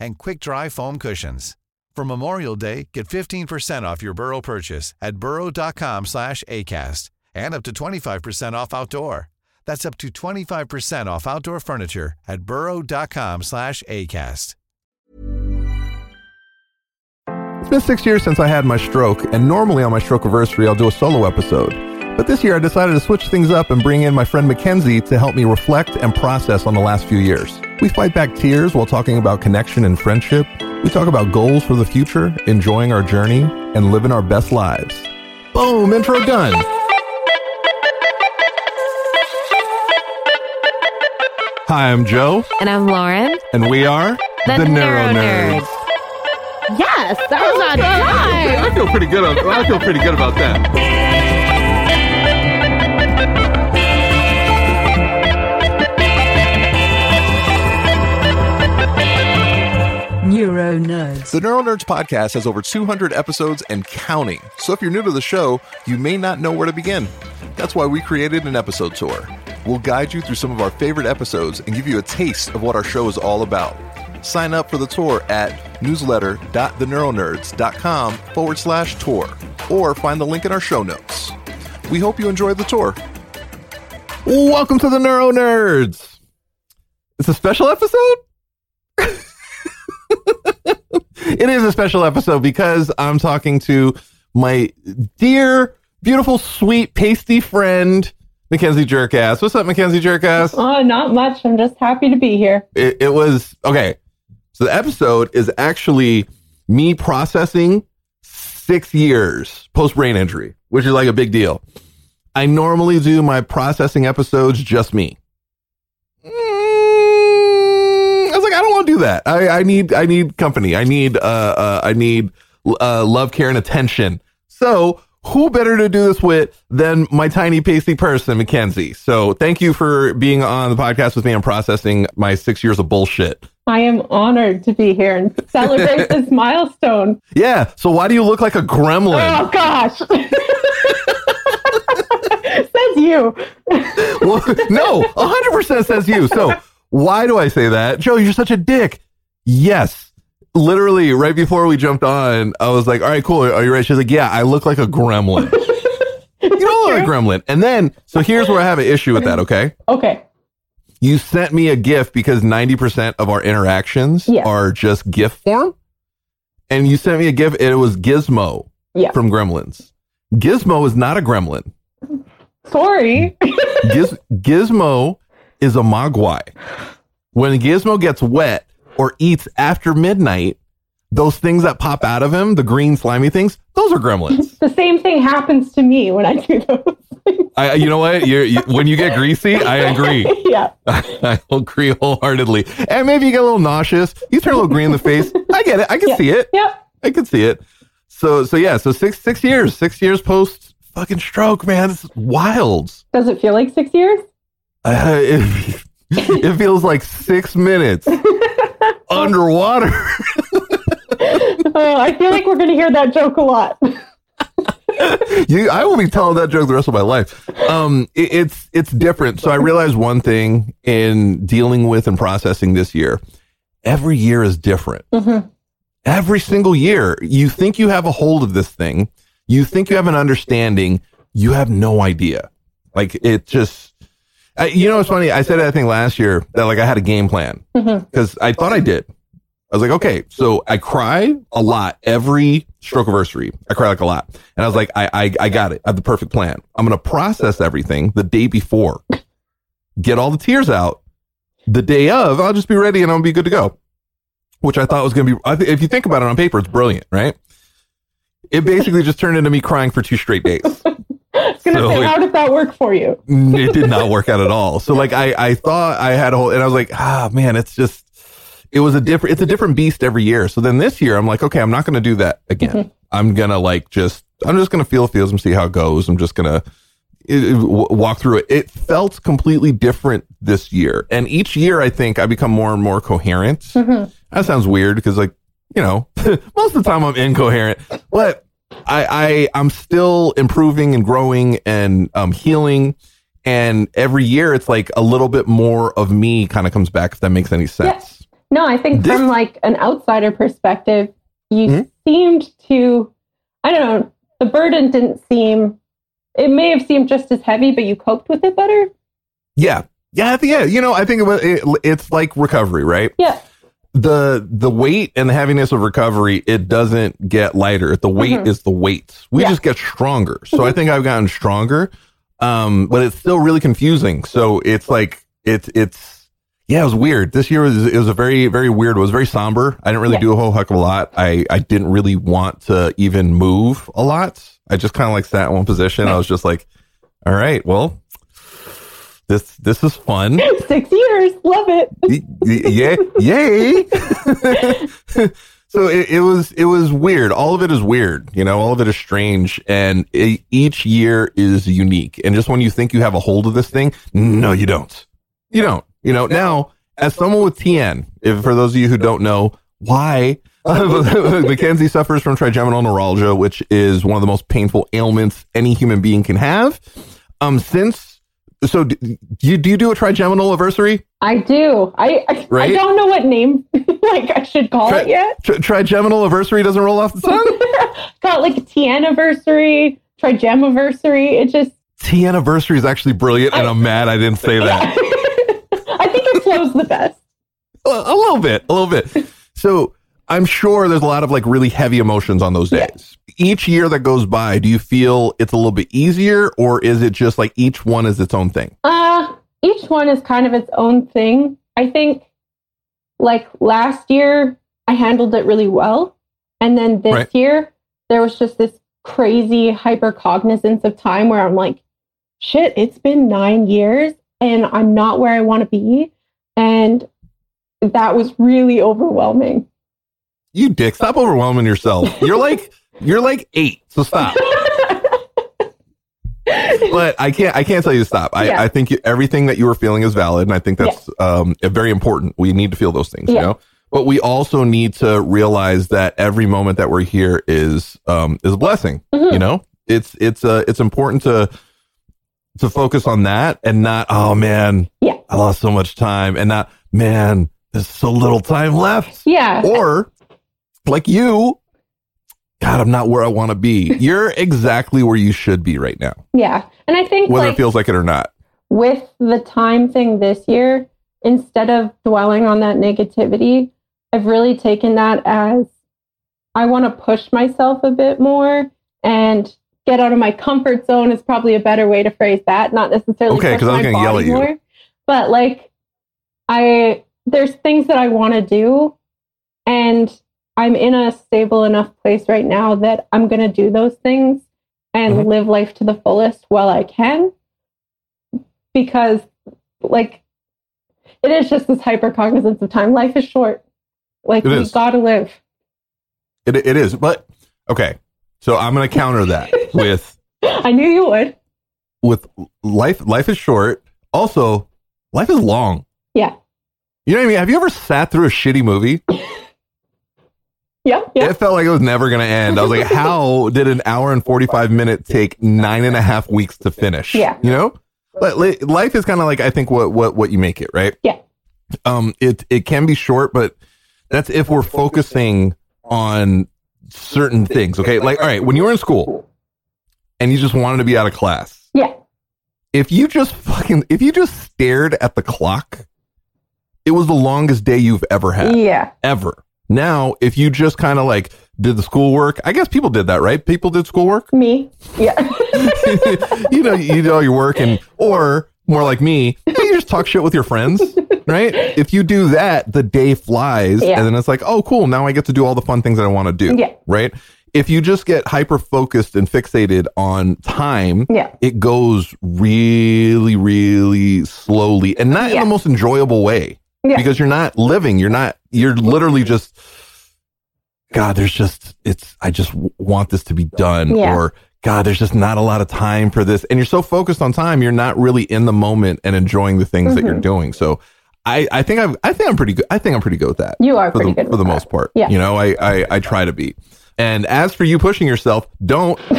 and quick-dry foam cushions. For Memorial Day, get 15% off your Burrow purchase at burrow.com slash ACAST and up to 25% off outdoor. That's up to 25% off outdoor furniture at burrow.com slash ACAST. It's been six years since I had my stroke, and normally on my stroke anniversary, I'll do a solo episode. But this year, I decided to switch things up and bring in my friend Mackenzie to help me reflect and process on the last few years. We fight back tears while talking about connection and friendship. We talk about goals for the future, enjoying our journey, and living our best lives. Boom, intro done. Hi, I'm Joe, And I'm Lauren. and we are The Neuro Nerds. Yes, that was on I feel pretty good. I feel pretty good about that. Neuro Nerds. The Neuro Nerds podcast has over 200 episodes and counting. So if you're new to the show, you may not know where to begin. That's why we created an episode tour. We'll guide you through some of our favorite episodes and give you a taste of what our show is all about. Sign up for the tour at newsletter.theneuronerds.com forward slash tour or find the link in our show notes. We hope you enjoy the tour. Welcome to the Neuro Nerds. It's a special episode? it is a special episode because I'm talking to my dear, beautiful, sweet, pasty friend, Mackenzie Jerkass. What's up, Mackenzie Jerkass? Oh, not much. I'm just happy to be here. It, it was okay. So the episode is actually me processing six years post brain injury, which is like a big deal. I normally do my processing episodes just me. Mm, I was like, I don't want to do that. I, I need I need company. I need uh, uh I need uh love, care, and attention. So who better to do this with than my tiny pasty person, Mackenzie? So thank you for being on the podcast with me and processing my six years of bullshit. I am honored to be here and celebrate this milestone. Yeah. So why do you look like a gremlin? Oh, gosh. Says you. well, no, 100% says you. So why do I say that? Joe, you're such a dick. Yes. Literally, right before we jumped on, I was like, all right, cool. Are you ready? She's like, yeah, I look like a gremlin. you don't look like a gremlin. And then, so here's where I have an issue with that, okay? Okay. You sent me a GIF because 90% of our interactions Yes. are just GIF form. And you sent me a GIF, and it was Gizmo Yeah. from Gremlins. Gizmo is not a gremlin. Sorry. Giz- Gizmo is a mogwai. When Gizmo gets wet or eats after midnight, those things that pop out of him, the green slimy things, those are gremlins. the same thing happens to me when I do those. I, you know what? You're, you, when you get greasy, I agree. yeah. I agree wholeheartedly. And maybe you get a little nauseous. You turn a little green in the face. I get it. I can Yeah. see it. Yep. I can see it. So, so yeah. So six six years, six years post fucking stroke, man. This is wild. Does it feel like six years? Uh, it, it feels like six minutes underwater. Oh, I feel like we're going to hear that joke a lot. you, I will be telling that joke the rest of my life. Um, it, it's it's different. So I realized one thing in dealing with and processing this year. Every year is different. Every single year, you think you have a hold of this thing. You think you have an understanding. You have no idea. Like it just. I, you know, it's funny. I said I think last year that like I had a game plan mm-hmm. because I thought I did. I was like, okay, so I cry a lot every stroke anniversary. I cry like a lot. And I was like, I, I, I got it. I have the perfect plan. I'm going to process everything the day before, get all the tears out. The day of, I'll just be ready and I'll be good to go. Which I thought was going to be, I th- if you think about it on paper, it's brilliant, right? It basically just turned into me crying for two straight days. Gonna So say, it- how did that work for you? it did not work out at all. So like I, I thought I had a whole, and I was like, ah, man, it's just, it was a different, it's a different beast every year. So then this year I'm like, okay, I'm not going to do that again. I'm going to like just, I'm just going to feel feels and see how it goes. I'm just going to walk through it. It felt completely different this year. And each year I think I become more and more coherent. Mm-hmm. That sounds weird because like, you know, most of the time I'm incoherent, but I, I I'm still improving and growing and um healing. And every year it's like a little bit more of me kind of comes back if that makes any sense. No, I think This- from like an outsider perspective, you Mhm. seemed to, I don't know, the burden didn't seem, it may have seemed just as heavy, but you coped with it better. Yeah. Yeah, Yeah. you know, I think it, was- it, it's like recovery, right? Yeah. The the weight and the heaviness of recovery, it doesn't get lighter. The weight Mhm. is the weight. We Yeah. just get stronger. So I think I've gotten stronger. Um, but it's still really confusing. So it's like it's it's yeah, it was weird. This year was it was a very very weird. It was very somber. I didn't really Yeah. do a whole heck of a lot. I I didn't really want to even move a lot. I just kind of like sat in one position. I was just like, all right, well, this this is fun. Six years, love it. Y- y- yay so it, it was it was weird. All of it is weird you know all of it is strange. And e each year is unique. And just when you think you have a hold of this thing no you don't. You don't. You know now as someone with tn if for those of you who don't know why Mackenzie suffers from trigeminal neuralgia, which is one of the most painful ailments any human being can have. Um, since so, do you do you do a trigeminal anniversary? I do. I I, Right? I don't know what name like I should call Tri- it yet. tri- trigeminal anniversary doesn't roll off the tongue. Call it like T anniversary, trigem anniversary. It just T anniversary is actually brilliant, and I'm mad I didn't say that. I think it flows the best. a, a little bit, a little bit. So I'm sure there's a lot of like really heavy emotions on those days. Each year that goes by, do you feel it's a little bit easier, or is it just like each one is its own thing? Uh, each one is kind of its own thing. I think, like last year, I handled it really well. And then this Right. year, there was just this crazy hyper cognizance of time where I'm like, shit, it's been nine years and I'm not where I want to be. And that was really overwhelming. You dick, stop overwhelming yourself. You're like you're like eight, so stop. but I can't I can't tell you to stop. I, Yeah. I think you, everything that you were feeling is valid, and I think that's um very important. We need to feel those things, you know. But we also need to realize that every moment that we're here is um is a blessing. Mhm. You know, it's it's uh it's important to to focus on that and not oh man Yeah. I lost so much time and not man there's so little time left Yeah. or like you god i'm not where i want to be you're exactly where you should be right now Yeah. And I think whether like, it feels like it or not with the time thing this year, instead of dwelling on that negativity, I've really taken that as I want to push myself a bit more and get out of my comfort zone is probably a better way to phrase that. Not necessarily Okay, push 'cause I'm my gonna yell at you. more, but like I there's things that I want to do, and I'm in a stable enough place right now that I'm going to do those things and Mhm. live life to the fullest while I can because like it is just this hyper cognizance of time. Life is short. Like It we is. gotta live. it, it is but okay so i'm gonna counter that with I knew you would. with life life is short also life is long Yeah. you know what i mean have you ever sat through a shitty movie Yeah. Yeah. it felt like it was never gonna end i was like how did an hour and 45 minute take nine and a half weeks to finish Yeah. you know but life is kind of like i think what what what you make it right Yeah. um it it can be short but that's if we're focusing on certain things okay like all right when you were in school and you just wanted to be out of class Yeah. if you just fucking if you just stared at the clock it was the longest day you've ever had Yeah. ever Now, if you just kind of like did the schoolwork, I guess people did that, right? People did schoolwork. Me, yeah. you know, you do all your work, and or more like me, you just talk shit with your friends, right? If you do that, the day flies, Yeah. and then it's like, oh, cool. Now I get to do all the fun things that I want to do, Yeah. right? If you just get hyper focused and fixated on time, Yeah. it goes really, really slowly, and not in the most enjoyable way Yeah. because you're not living. You're not. You're literally just. God, there's just it's. I just want this to be done, Yeah. or God, there's just not a lot of time for this, and you're so focused on time, you're not really in the moment and enjoying the things that Mm-hmm. you're doing. So, I, I think I've, I think I'm pretty good. I think I'm pretty good with that. You are for pretty the, good for the with most part. Yeah. you know, I, I I try to be. And as for you pushing yourself, don't.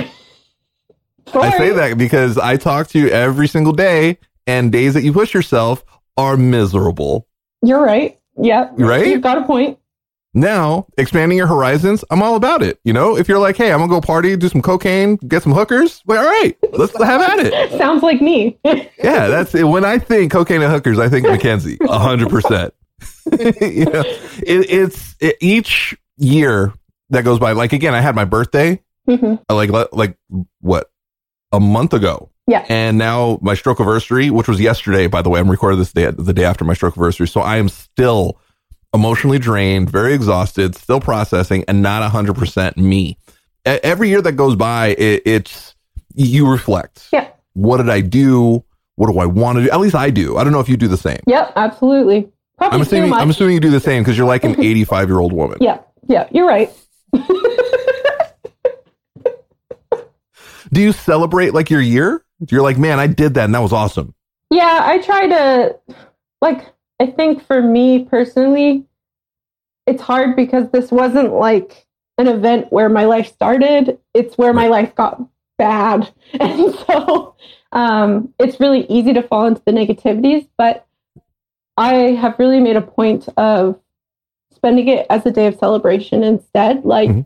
I say that because I talk to you every single day, and days that you push yourself are miserable. You're right. Yeah. Right? You've got a point. Now, expanding your horizons, I'm all about it. You know, if you're like, hey, I'm gonna go party, do some cocaine, get some hookers, well, all right, let's have at it. Sounds like me. Yeah, that's it. When I think cocaine and hookers, I think Mackenzie, a hundred percent. You know, it, it's it, each year that goes by. Like again, I had my birthday, Mhm. uh, like like what a month ago, Yeah. and now my stroke anniversary, which was yesterday, by the way, I'm recording this day the day after my stroke anniversary, so I am still emotionally drained, very exhausted, still processing, and not a hundred percent me. Every year that goes by, it, it's you reflect. Yeah. What did I do? What do I want to do? At least I do. I don't know if you do the same. Yep. Absolutely. Probably I'm too assuming. much. I'm assuming you do the same because you're like an 85 year old woman. yeah. Yeah. You're right. Do you celebrate like your year? You're like, man, I did that and that was awesome. Yeah, I try to like I think for me personally it's hard because this wasn't like an event where my life started. It's where my life got bad. And so um it's really easy to fall into the negativities, but I have really made a point of spending it as a day of celebration instead. Like Mhm.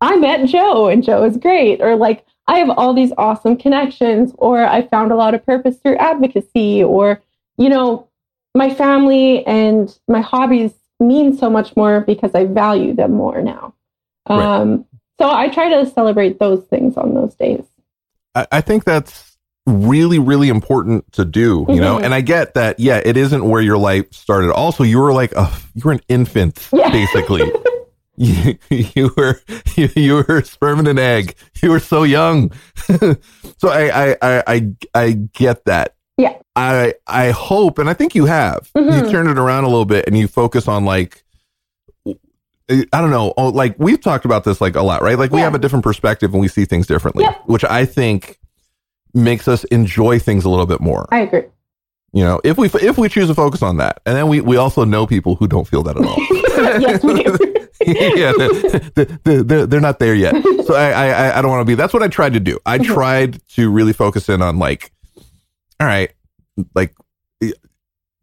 I met Joe and Joe is great or like I have all these awesome connections, or I found a lot of purpose through advocacy, or, you know, my family and my hobbies mean so much more because I value them more now. Right. Um, so I try to celebrate those things on those days. I, I think that's really, really important to do, you know? Mhm. And I get that, yeah, it isn't where your life started. Also, you were like, a, you were an infant, Yeah. basically. you, you were you, you were sperm and an egg. You were so young. so I, I I I I get that. Yeah. I I hope, and I think you have. You Mhm. turned it around a little bit, and you focus on like. I don't know. Oh, like we've talked about this like a lot, right? Like we Yeah. have a different perspective and we see things differently, Yeah. which I think makes us enjoy things a little bit more. I agree. You know, if we if we choose to focus on that, and then we we also know people who don't feel that at all. yes, we do. yeah, they're, they're, they're, they're not there yet. So I, I, I don't want to be. That's what I tried to do. I Mm-hmm. tried to really focus in on like, all right, like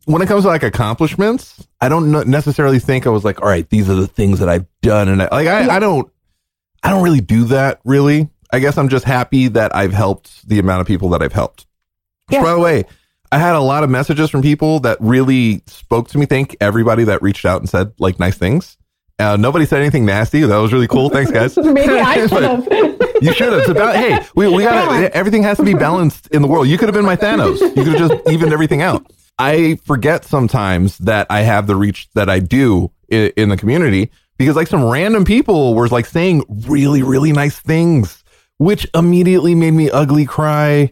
when it comes to like accomplishments, I don't necessarily think I was like, all right, these are the things that I've done, and I, like I, Yeah. I don't, I don't really do that. Really, I guess I'm just happy that I've helped the amount of people that I've helped. Which, Yeah. by the way, I had a lot of messages from people that really spoke to me. Thank everybody that reached out and said like nice things. Uh, nobody said anything nasty. That was really cool. Thanks, guys. Maybe I should have. You should have. It's about hey, we, we got everything has to be balanced in the world. You could have been my Thanos. You could have just evened everything out. I forget sometimes that I have the reach that I do in, in the community because like some random people were like saying really really nice things, which immediately made me ugly cry.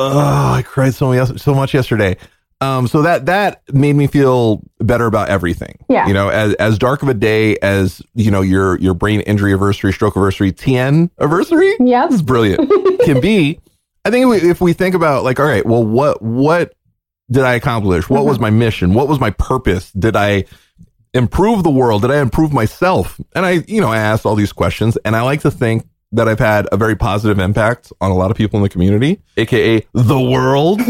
Oh, I cried so yes- so much yesterday. Um, so that that made me feel better about everything. Yeah. You know, as as dark of a day as you know your your brain injury anniversary, stroke anniversary, TN anniversary. Yeah, This is brilliant. Can be. I think if we, if we think about like, all right, well, what what did I accomplish? What was my mission? What was my purpose? Did I improve the world? Did I improve myself? And I, you know, I asked all these questions, and I like to think that I've had a very positive impact on a lot of people in the community, aka the world.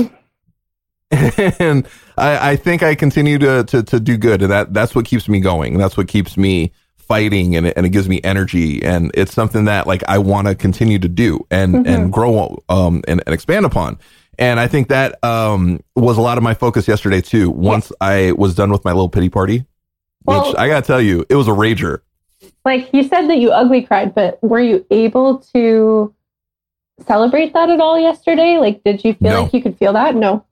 and I, I think I continue to, to to do good, and that that's what keeps me going. That's what keeps me fighting, and it, and it gives me energy, and it's something that like I want to continue to do and and grow um and, and expand upon. And I think that um was a lot of my focus yesterday too. Once I was done with my little pity party, Well- which I gotta tell you, it was a rager. Like you said that you ugly cried, but were you able to celebrate that at all yesterday? Like, did you feel No. like you could feel that? No.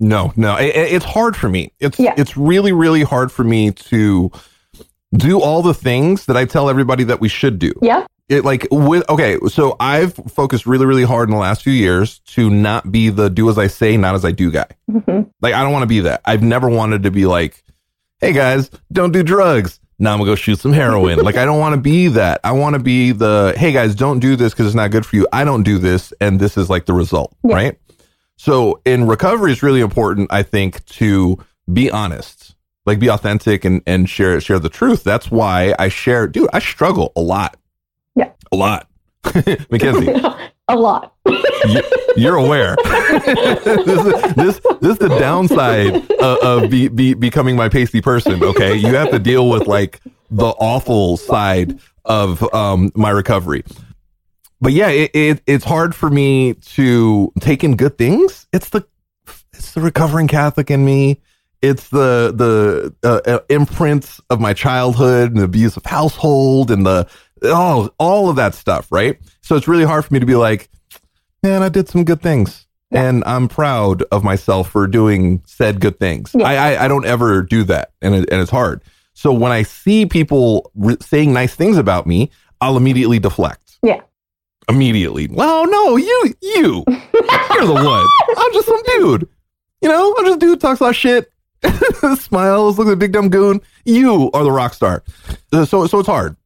No, no, it, it- it's hard for me. It's Yeah. it's really really hard for me to do all the things that I tell everybody that we should do. Yeah. It like with okay, so I've focused really really hard in the last few years to not be the do as I say, not as I do guy. hmm Like I don't want to be that. I've never wanted to be like, hey guys, don't do drugs. Now I'm gonna go shoot some heroin. like I don't want to be that. I want to be the hey guys, don't do this because it's not good for you. I don't do this, and this is like the result, Yeah. right? So in recovery, it's really important, I think, to be honest, like be authentic and and share share the truth. That's why I share. Dude, I struggle a lot. Yeah. a lot. Mackenzie, a lot. you, you're aware. this, is, this this is the downside of, of be, be, becoming my pasty person. Okay, you have to deal with like the awful side of um, my recovery. But yeah, it, it it's hard for me to take in good things. It's the it's the recovering Catholic in me. It's the the uh, uh, imprints of my childhood and the abusive household and the oh all of that stuff, right? So it's really hard for me to be like, man, I did some good things. And I'm proud of myself for doing said good things. Yeah. I, I I don't ever do that, and it, and it's hard. So when I see people re- saying nice things about me, I'll immediately deflect. Yeah. Immediately. Well, no, you you you're the one. I'm just some dude. You know, I'm just a dude talks a lot of shit. Smiles, looks like a big dumb goon. You are the rock star. So so it's hard.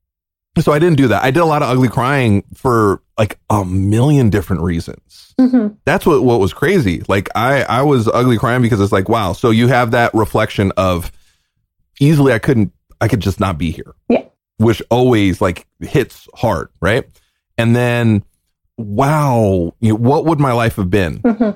So I didn't do that. I did a lot of ugly crying for like a million different reasons. hmm That's what what was crazy. Like I I was ugly crying because it's like wow. So you have that reflection of easily I couldn't I could just not be here. Yeah. Which always like hits hard, right? And then wow, you know, what would my life have been? hmm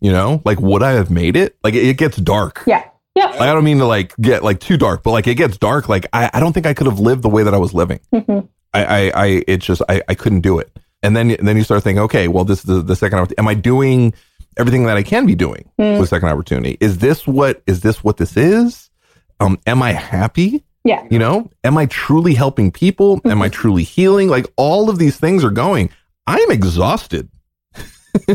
You know, like would I have made it? Like it, it gets dark. Yeah. Yeah. Like, I don't mean to like get like too dark, but like it gets dark. Like I, I don't think I could have lived the way that I was living. hmm I, I, I it just I, I couldn't do it. And then and then you start thinking, okay, well, this is the, the second. Am I doing everything that I can be doing Mm. with second opportunity? Is this what is this what this is? Um, am I happy? Yeah. You know, am I truly helping people? Am I truly healing? Like all of these things are going. I'm exhausted.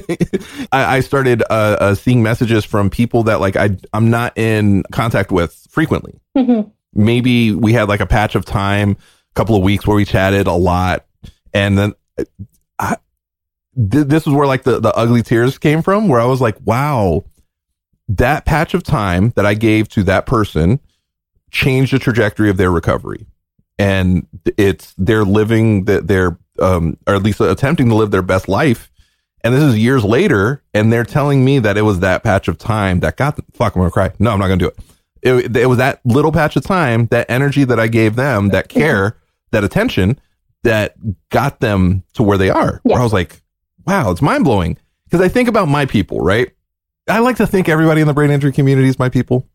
I, I started uh, uh, seeing messages from people that like I I'm not in contact with frequently. hmm Maybe we had like a patch of time, a couple of weeks where we chatted a lot, and then uh, I, th- this is where like the the ugly tears came from, where I was like, wow, that patch of time that I gave to that person changed the trajectory of their recovery, and it's they're living that they're um or at least attempting to live their best life. And this is years later, and they're telling me that it was that patch of time that got the fuck. I'm gonna cry. No, I'm not gonna do it. It, it was that little patch of time, that energy that I gave them, that care, that attention, that got them to where they are. Yeah. Where I was like, wow, it's mind blowing. Because I think about my people, right? I like to think everybody in the brain injury community is my people.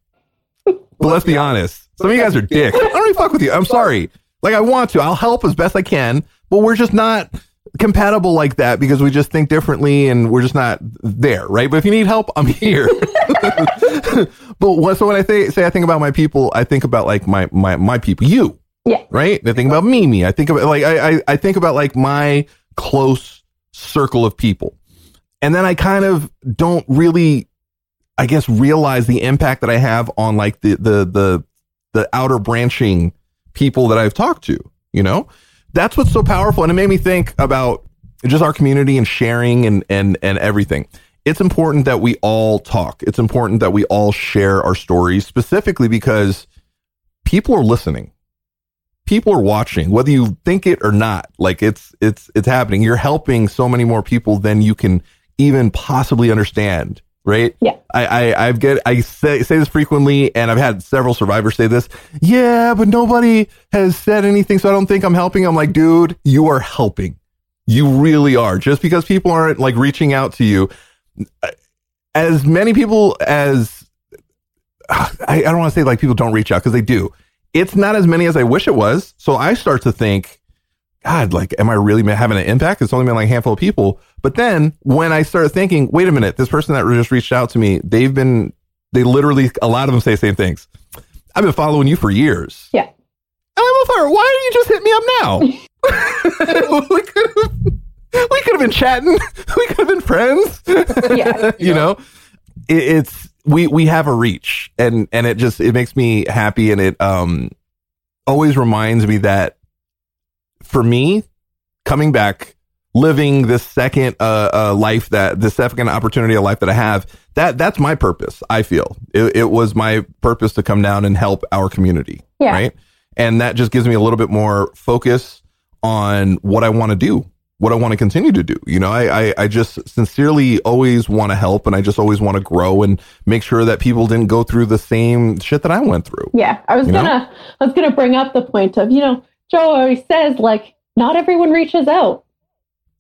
But let's be honest. Some of you guys are dicks. I don't even fuck with you. I'm sorry. Like I want to. I'll help as best I can, but we're just not compatible like that because we just think differently and we're just not there, right? But if you need help, I'm here. but what, so when I say, say I think about my people, I think about like my my my people, you, Yeah. right? I think about Mimi. I think about like I, I I think about like my close circle of people, and then I kind of don't really, I guess, realize the impact that I have on like the the the the outer branching people that I've talked to. You know, that's what's so powerful, and it made me think about just our community and sharing and and and everything. It's important that we all talk. It's important that we all share our stories, specifically because people are listening people are watching whether you think it or not like it's it's it's happening you're helping so many more people than you can even possibly understand right Yeah. i i i get i say say this frequently and i've had several survivors say this yeah but nobody has said anything so i don't think i'm helping i'm like dude you are helping you really are just because people aren't like reaching out to you uh, as many people as I, I don't want to say like people don't reach out because they do. It's not as many as I wish it was. So I start to think, God, like, am I really having an impact? It's only been like a handful of people. But then when I started thinking, wait a minute, this person that just reached out to me, they've been, they literally, a lot of them say the same things. I've been following you for years. Yeah. I'm a fire. Why didn't you just hit me up now? we could have we could have been chatting. We could have been friends. Yeah. you know, it, it's we we have a reach, and and it just it makes me happy, and it um always reminds me that for me, coming back, living this second uh, uh life that the second opportunity of life that I have, that that's my purpose. I feel it, it was my purpose to come down and help our community, Yeah. right? And that just gives me a little bit more focus on what I want to do what I want to continue to do. You know, I, I, I just sincerely always want to help and I just always want to grow and make sure that people didn't go through the same shit that I went through. Yeah, I was gonna I was gonna bring up the point of, you know, Joe always says like not everyone reaches out.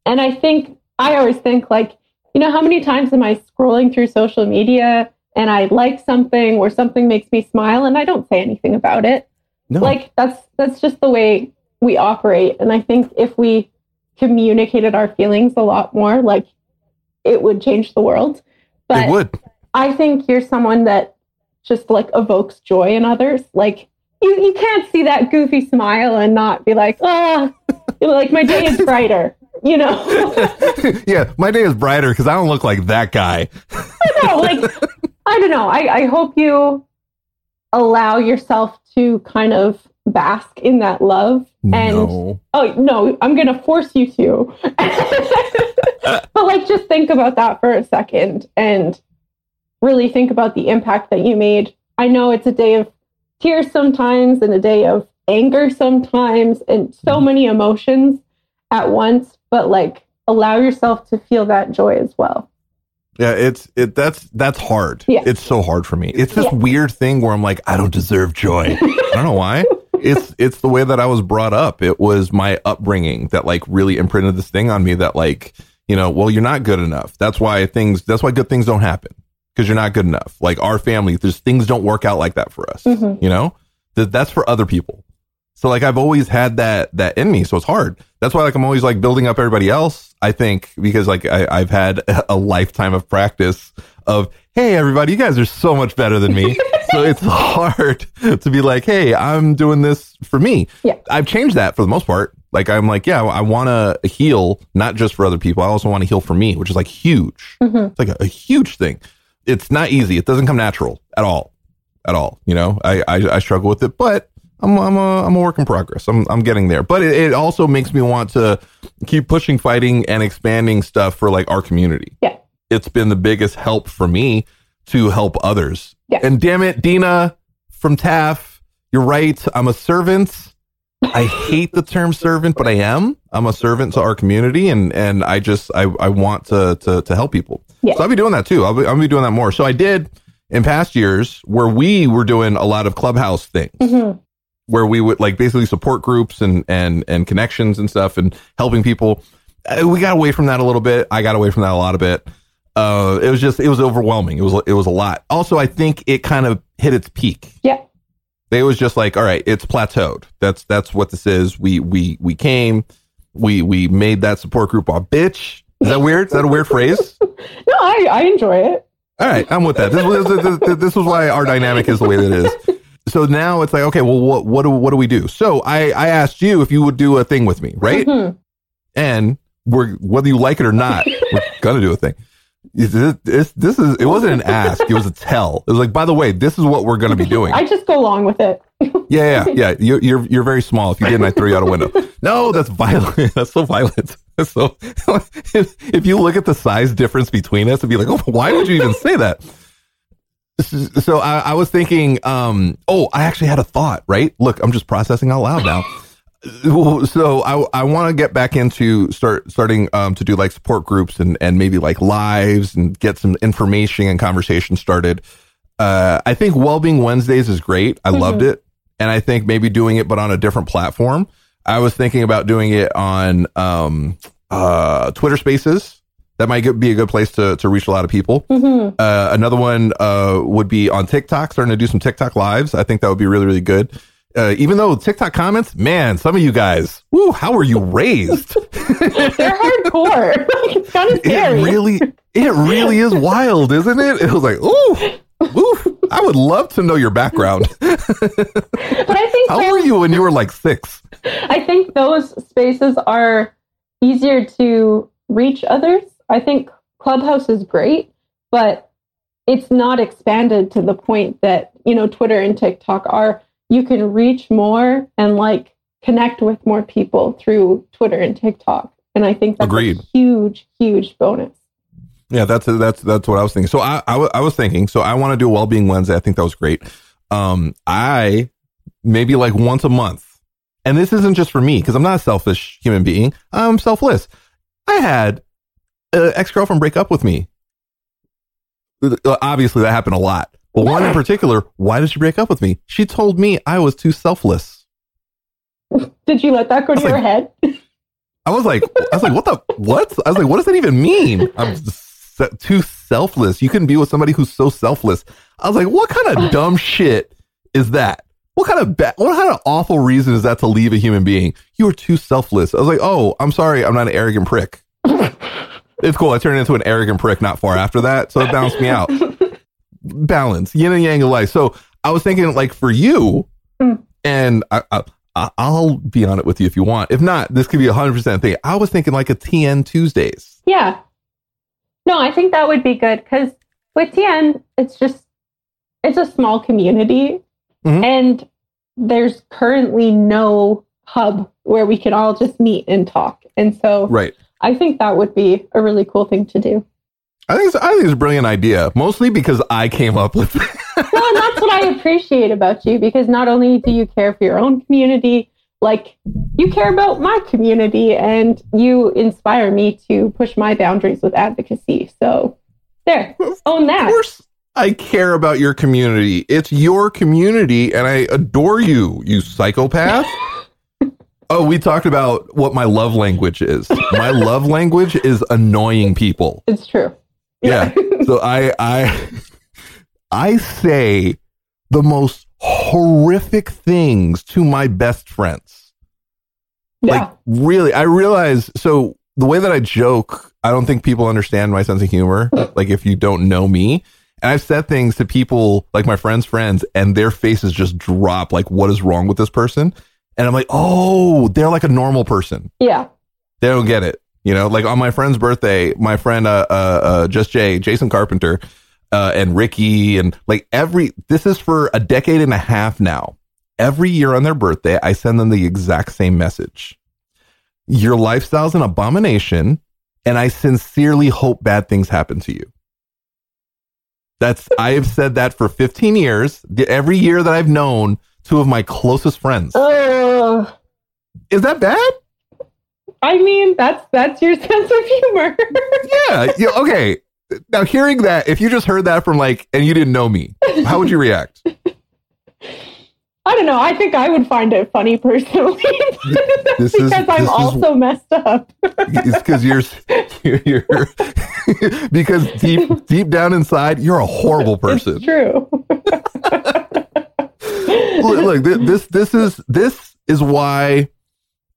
And I think I always think like, you know, how many times am I scrolling through social media and I like something or something makes me smile and I don't say anything about it. No. Like that's that's just the way we operate. And I think if we communicated our feelings a lot more, like it would change the world. But it would. I think you're someone that just like evokes joy in others. Like you, you can't see that goofy smile and not be like, ah, like my day is brighter, you know? yeah, my day is brighter because I don't look like that guy. no, like I don't know. I, I hope you allow yourself to kind of bask in that love. And No. oh no, I'm gonna force you to. but like just think about that for a second and really think about the impact that you made. I know it's a day of tears sometimes and a day of anger sometimes and so many emotions at once, but like allow yourself to feel that joy as well. Yeah, it's it that's that's hard. Yeah. It's so hard for me. It's this Yeah. weird thing where I'm like, I don't deserve joy. I don't know why. It's it's the way that I was brought up. It was my upbringing that like really imprinted this thing on me that like, you know, well, you're not good enough. That's why things that's why good things don't happen. Because you're not good enough. Like our family, there's things don't work out like that for us. Mm-hmm. You know? That that's for other people. So like I've always had that that in me, so it's hard. That's why like I'm always like building up everybody else. I think because like I, I've had a lifetime of practice of hey everybody, you guys are so much better than me. so it's hard to be like hey I'm doing this for me. Yeah. I've changed that for the most part. Like I'm like yeah I want to heal not just for other people. I also want to heal for me, which is like huge. Mm-hmm. It's like a, a huge thing. It's not easy. It doesn't come natural at all, at all. You know I I, I struggle with it, but I'm I'm a I'm a work in progress. I'm I'm getting there, but it, it also makes me want to keep pushing, fighting, and expanding stuff for like our community. Yeah. It's been the biggest help for me to help others. Yeah. And damn it, Dina from TAF, you're right. I'm a servant. I hate the term servant, but I am. I'm a servant to our community, and and I just I I want to to to help people. Yeah. So I'll be doing that too. I'll be I'll be doing that more. So I did in past years where we were doing a lot of clubhouse things Mhm. where we would like basically support groups and and and connections and stuff and helping people. Uh, we got away from that a little bit. I got away from that a lot of bit. Uh, it was just it was overwhelming. It was it was a lot. Also, I think it kind of hit its peak. Yeah. They was just like, all right, it's plateaued. That's that's what this is. We we we came, we we made that support group a bitch. Is that weird? Is that a weird phrase? No, I, I enjoy it. All right, I'm with that. This was this, this, this was why our dynamic is the way that it is. So now it's like, okay, well, what what do what do we do? So I I asked you if you would do a thing with me, right? Mhm. And we're whether you like it or not, we're gonna do a thing. This, this, this is it wasn't an ask, it was a tell. It was like, by the way, this is what we're gonna be doing. I just go along with it. Yeah, yeah, yeah. You're you're you're very small. If you didn't, I throw you out a window. No, that's violent. That's so violent. That's so if, if you look at the size difference between us, and be like, oh, why would you even say that? So I, I was thinking, um, oh, I actually had a thought. Right? Look, I'm just processing out loud now. So I I want to get back into start starting um, to do like support groups and and maybe like lives and get some information and conversation started. Uh, I think Wellbeing Wednesdays is great. I loved it and I think maybe doing it, but on a different platform. I was thinking about doing it on um, uh, Twitter Spaces. That might be a good place to to reach a lot of people. Mhm. Uh, another one uh, would be on TikTok, starting to do some TikTok lives. I think that would be really really good. Uh, even though TikTok comments, man, some of you guys, woo, how were you raised? They're hardcore. Like, it's kind of it really, it really is wild, isn't it? It was like, ooh, ooh. I would love to know your background. but I think How were you when you were like six? I think those spaces are easier to reach others. I think Clubhouse is great, but it's not expanded to the point that, you know, Twitter and TikTok are. You can reach more and like connect with more people through Twitter and TikTok. And I think that's Agreed. a huge, huge bonus. Yeah, that's that's that's what I was thinking. So I I, was thinking. So I want to do a well-being Wednesday. I think that was great. Um, I maybe like once a month, and this isn't just for me because I'm not a selfish human being. I'm selfless. I had an ex-girlfriend break up with me. Uh, Obviously, that happened a lot. But one in particular, why did she break up with me? She told me I was too selfless. Did you let that go to your like- head? I was like, I was like, what the what? I was like, what does that even mean? I'm se- too selfless. You can be with somebody who's so selfless. I was like, what kind of dumb shit is that? What kind of ba- what kind of awful reason is that to leave a human being? You are too selfless. I was like, oh, I'm sorry, I'm not an arrogant prick. it's cool. I turned into an arrogant prick not far after that, so it bounced me out. Balance, yin and yang of life. So I was thinking, like for you, Mm. and I, I I'll be on it with you if you want. If not, this could be a hundred percent thing. I was thinking like a TN Tuesdays. Yeah. No, I think that would be good because with TN, it's just it's a small community, Mhm. and there's currently no hub where we can all just meet and talk. And so Right. I think that would be a really cool thing to do. I think it's, I think it's a brilliant idea, mostly because I came up with it. Well, and that's what I appreciate about you because not only do you care for your own community, like you care about my community and you inspire me to push my boundaries with advocacy. So there, own that. Of course, I care about your community. It's your community, and I adore you, you psychopath. oh, we talked about what my love language is. My love language is annoying people. It's true. Yeah. so I I I say the most horrific things to my best friends. Yeah. Like really, I realize so the way that I joke, I don't think people understand my sense of humor. like if you don't know me. And I've said things to people like my friends' friends, and their faces just drop like, what is wrong with this person? And I'm like, oh, they're like a normal person yeah. they don't get it. You know, like on my friend's birthday, my friend, uh, uh, uh just Jay, Jason Carpenter, uh, and Ricky, and like every, this is for a decade and a half now. Every year on their birthday, I send them the exact same message. Your lifestyle's an abomination, and I sincerely hope bad things happen to you. That's, I have said that for 15 years. Every year that I've known two of my closest friends. Uh, Is that bad? I mean, that's that's your sense of humor. yeah, yeah. Okay. Now, hearing that, if you just heard that from like, and you didn't know me, how would you react? I don't know. I think I would find it funny personally This because is- I'm is- also messed up. It's because you're, you're, you're because deep, deep down inside, you're a horrible person. It's true. look, look thi- this this is this is why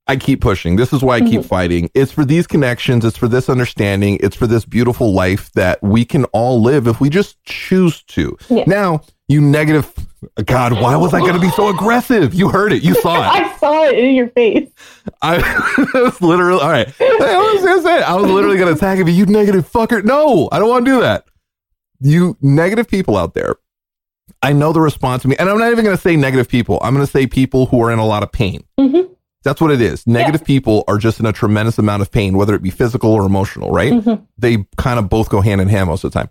I keep pushing. This is why I keep Mm-hmm. fighting. It's for these connections. It's for this understanding. It's for this beautiful life that we can all live if we just choose to. Yeah. Now, you negative. God, why was I going to be so aggressive? You heard it. You saw it. I saw it in your face. I was literally all right. I was I was literally gonna attack him. You negative fucker. No, I don't want to do that. You negative people out there. I know the response to me, and I'm not even gonna say negative people. I'm gonna say people who are in a lot of pain. Mhm. That's what it is. Negative people are just in a tremendous amount of pain, whether it be physical or emotional. Right? Mhm. They kind of both go hand in hand most of the time.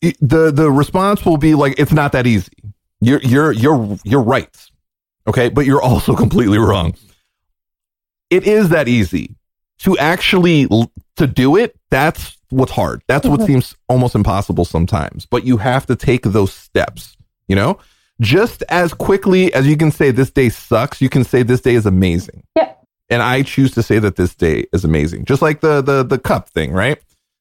It- the The response will be like, "It's not that easy." You're you're you're you're right. Okay, but you're also completely wrong it is that easy to actually to do it that's what's hard that's what Mhm. seems almost impossible sometimes but you have to take those steps you know just as quickly as you can say this day sucks you can say this day is amazing Yeah. and i choose to say that this day is amazing just like the the the cup thing right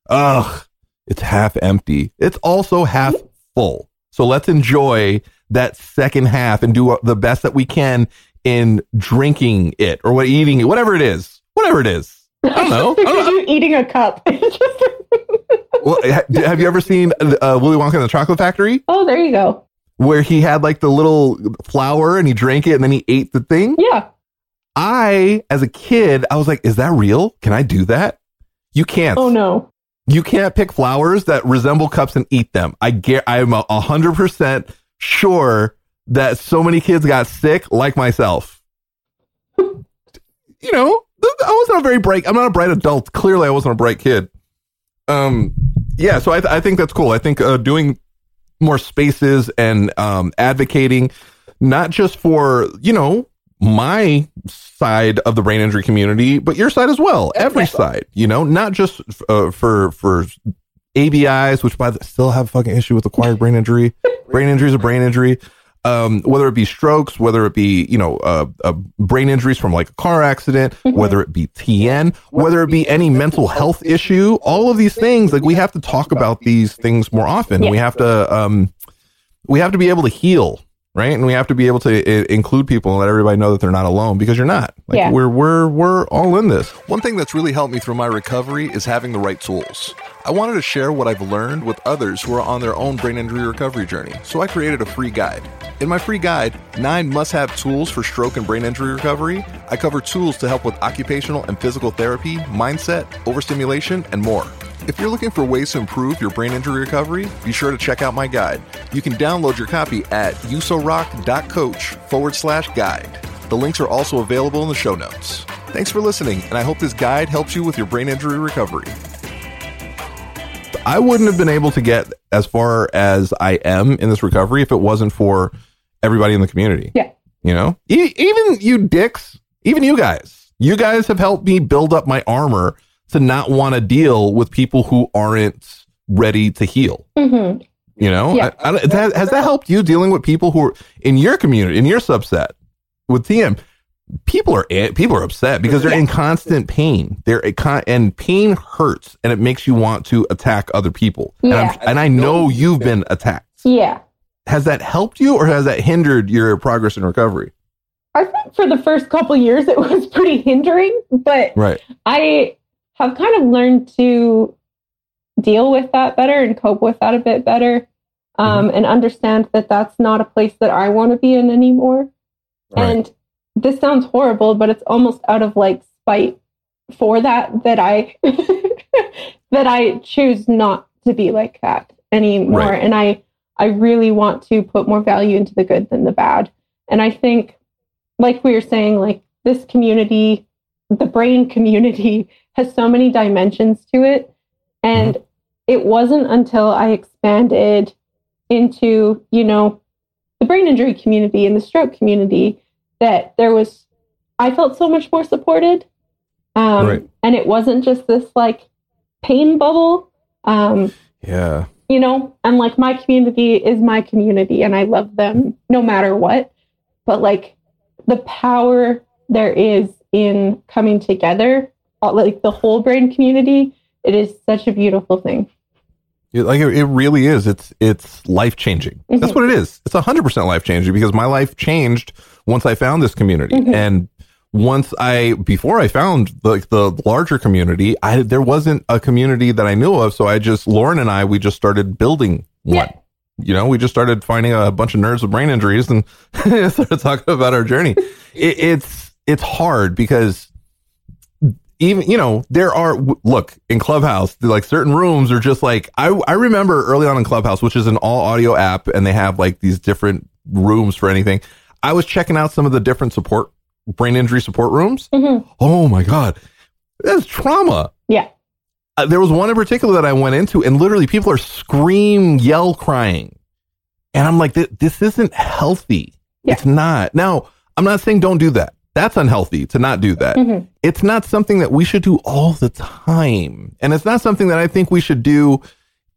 ugh it's half empty it's also half full so let's enjoy that second half and do the best that we can in drinking it or what eating it, whatever it is, whatever it is. I don't know. I don't at you eating a cup. Well, have you ever seen uh, Willy Wonka and the Chocolate Factory, oh, there you go. Where he had like the little flower and he drank it and then he ate the thing? Yeah. I, as a kid, I was like, "Is that real? Can I do that?" You can't. Oh no. You can't pick flowers that resemble cups and eat them. I get. I'm a hundred percent sure that so many kids got sick, like myself. you know, I wasn't a very bright. I'm not a bright adult. Clearly, I wasn't a bright kid. Um, yeah. So I, th- I think that's cool. I think uh, doing more spaces and um, advocating, not just for you know my side of the brain injury community, but your side as well. Every side, you know, not just uh, for for ABIs, which by the still have a fucking issue with acquired brain injury. brain injury is a brain injury. Um, whether it be strokes, whether it be you know uh, uh, brain injuries from like a car accident, whether it be TN, whether it be any mental health issue, all of these things like we have to talk about these things more often. We have to um, we have to be able to heal, right? And we have to be able to I- include people and let everybody know that they're not alone because you're not. Like Yeah. we're we're we're all in this. One thing that's really helped me through my recovery is having the right tools. I wanted to share what I've learned with others who are on their own brain injury recovery journey, so I created a free guide. In my free guide, Nine Must Have Tools for Stroke and Brain Injury Recovery, I cover tools to help with occupational and physical therapy, mindset, overstimulation, and more. If you're looking for ways to improve your brain injury recovery, be sure to check out my guide. You can download your copy at usorock.coach forward slash guide. The links are also available in the show notes. Thanks for listening, and I hope this guide helps you with your brain injury recovery. I wouldn't have been able to get as far as I am in this recovery if it wasn't for everybody in the community. Yeah. You know, e- even you dicks, even you guys, you guys have helped me build up my armor to not want to deal with people who aren't ready to heal. hmm You know, Yeah. I, I, that, has that helped you dealing with people who are in your community, in your subset with TN? People are people are upset because they're in constant pain. They're a con- and pain hurts, and it makes you want to attack other people. And, I'm, Yeah. and I know you've been attacked. Yeah. Has that helped you, or has that hindered your progress in recovery? I think for the first couple years it was pretty hindering, but Right. I have kind of learned to deal with that better and cope with that a bit better um, and understand that that's not a place that I want to be in anymore. And this sounds horrible, but it's almost out of like spite for that that I that I choose not to be like that anymore. Right. And I I really want to put more value into the good than the bad. And I think like we were saying, like this community, the brain community has so many dimensions to it. And mm-hmm. it wasn't until I expanded into, you know, the brain injury community and the stroke community that there was, I felt so much more supported. Um, Right. And it wasn't just this like pain bubble. Um, Yeah. you know, and like my community is my community and I love them no matter what. But like the power there is in coming together, like the whole brain community, it is such a beautiful thing. It, like it, it really is. It's it's life changing. That's Mhm. what it is. It's hundred percent life changing because my life changed once I found this community, Mhm. and once I before I found like the larger community, I there wasn't a community that I knew of. So I just Lauren and I we just started building one. You know, we just started finding a bunch of nerds with brain injuries and started talking about our journey. It, it's it's hard because even you know there are look in clubhouse like certain rooms are just like i i remember early on in clubhouse which is an all audio app and they have like these different rooms for anything i was checking out some of the different support brain injury support rooms oh my god that's trauma Yeah. uh, there was one in particular that I went into, and literally people are scream, yell, crying, and I'm like, "Th- this isn't healthy. It's not. Now, I'm not saying don't do that. That's unhealthy to not do that. Mhm. It's not something that we should do all the time, and it's not something that I think we should do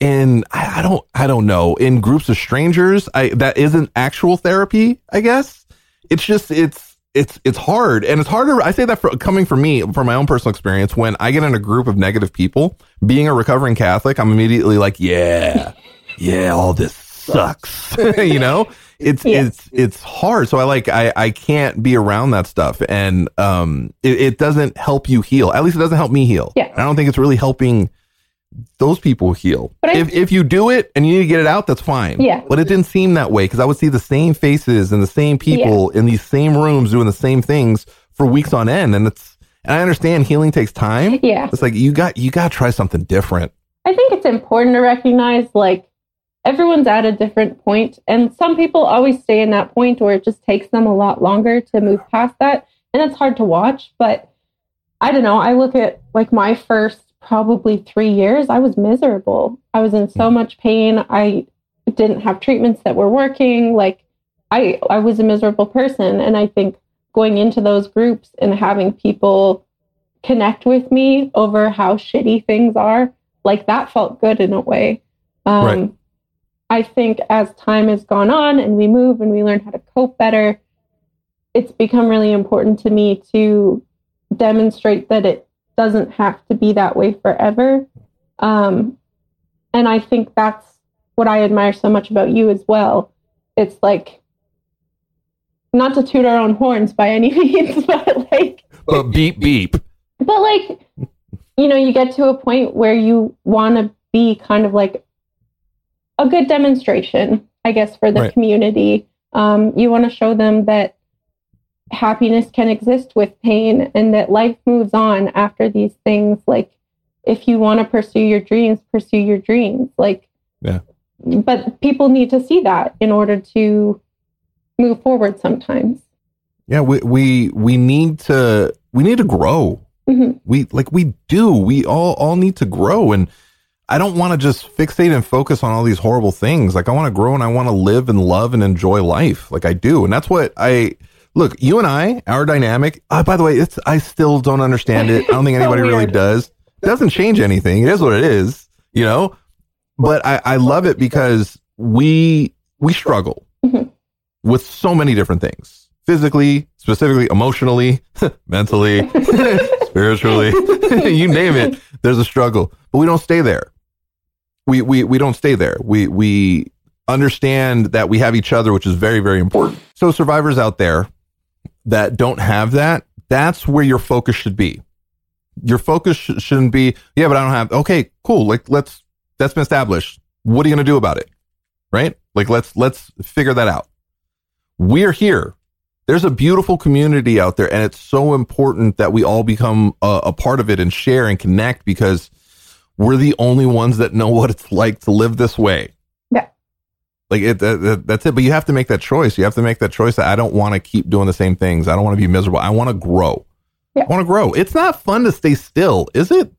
in I, I don't I don't know in groups of strangers. I that isn't actual therapy. I guess it's just it's it's it's hard and it's harder i say that for coming from me from my own personal experience when i get in a group of negative people being a recovering catholic i'm immediately like yeah yeah all this sucks you know it's it's it's hard. So I like I I can't be around that stuff, and um, it, it doesn't help you heal. At least it doesn't help me heal. Yeah. I don't think it's really helping those people heal. I- if if you do it and you need to get it out, that's fine. Yeah. But it didn't seem that way because I would see the same faces and the same people in these same rooms doing the same things for weeks on end, and it's and I understand healing takes time. Yeah. It's like you got you got to try something different. I think it's important to recognize like everyone's at a different point, and some people always stay in that point where it just takes them a lot longer to move past that, and it's hard to watch. But I don't know. I look at like my first probably three years, I was miserable. I was in so much pain. I didn't have treatments that were working. Like I, I was a miserable person, and I think going into those groups and having people connect with me over how shitty things are, like that felt good in a way. Um, Right. I think as time has gone on and we move and we learn how to cope better, it's become really important to me to demonstrate that it doesn't have to be that way forever. Um, and I think that's what I admire so much about you as well. It's like, not to toot our own horns by any means, but like, But beep beep. but like, you know, you get to a point where you want to be kind of like a good demonstration, I guess, for the Right. community. Um, you want to show them that happiness can exist with pain and that life moves on after these things. Like, if you want to pursue your dreams, pursue your dreams. Like, Yeah. but people need to see that in order to move forward sometimes. Yeah, we we we need to we need to grow. Mhm. We like we do. We all all need to grow and I don't want to just fixate and focus on all these horrible things. Like I want to grow and I want to live and love and enjoy life. Like I do. And that's what I look, you and I, our dynamic, uh, by the way, it's I still don't understand it. I don't think So anybody really does. It doesn't change anything. It is what it is, you know? But I, I love it because we we struggle Mhm. with so many different things. Physically, specifically, emotionally, mentally, spiritually, you name it, there's a struggle. But we don't stay there. We we we don't stay there. We we understand that we have each other, which is very, very important. So survivors out there that don't have that, that's where your focus should be. Your focus sh- shouldn't be, yeah, but I don't have. Okay, cool. Like let's that's been established. What are you going to do about it? Right? Like let's let's figure that out. We're here. There's a beautiful community out there, and it's so important that we all become a, a part of it and share and connect because we're the only ones that know what it's like to live this way. Like it, that, that- that's it. But you have to make that choice. You have to make that choice that I don't want to keep doing the same things. I don't want to be miserable. I want to grow. Yeah. I want to grow. It's not fun to stay still, is it?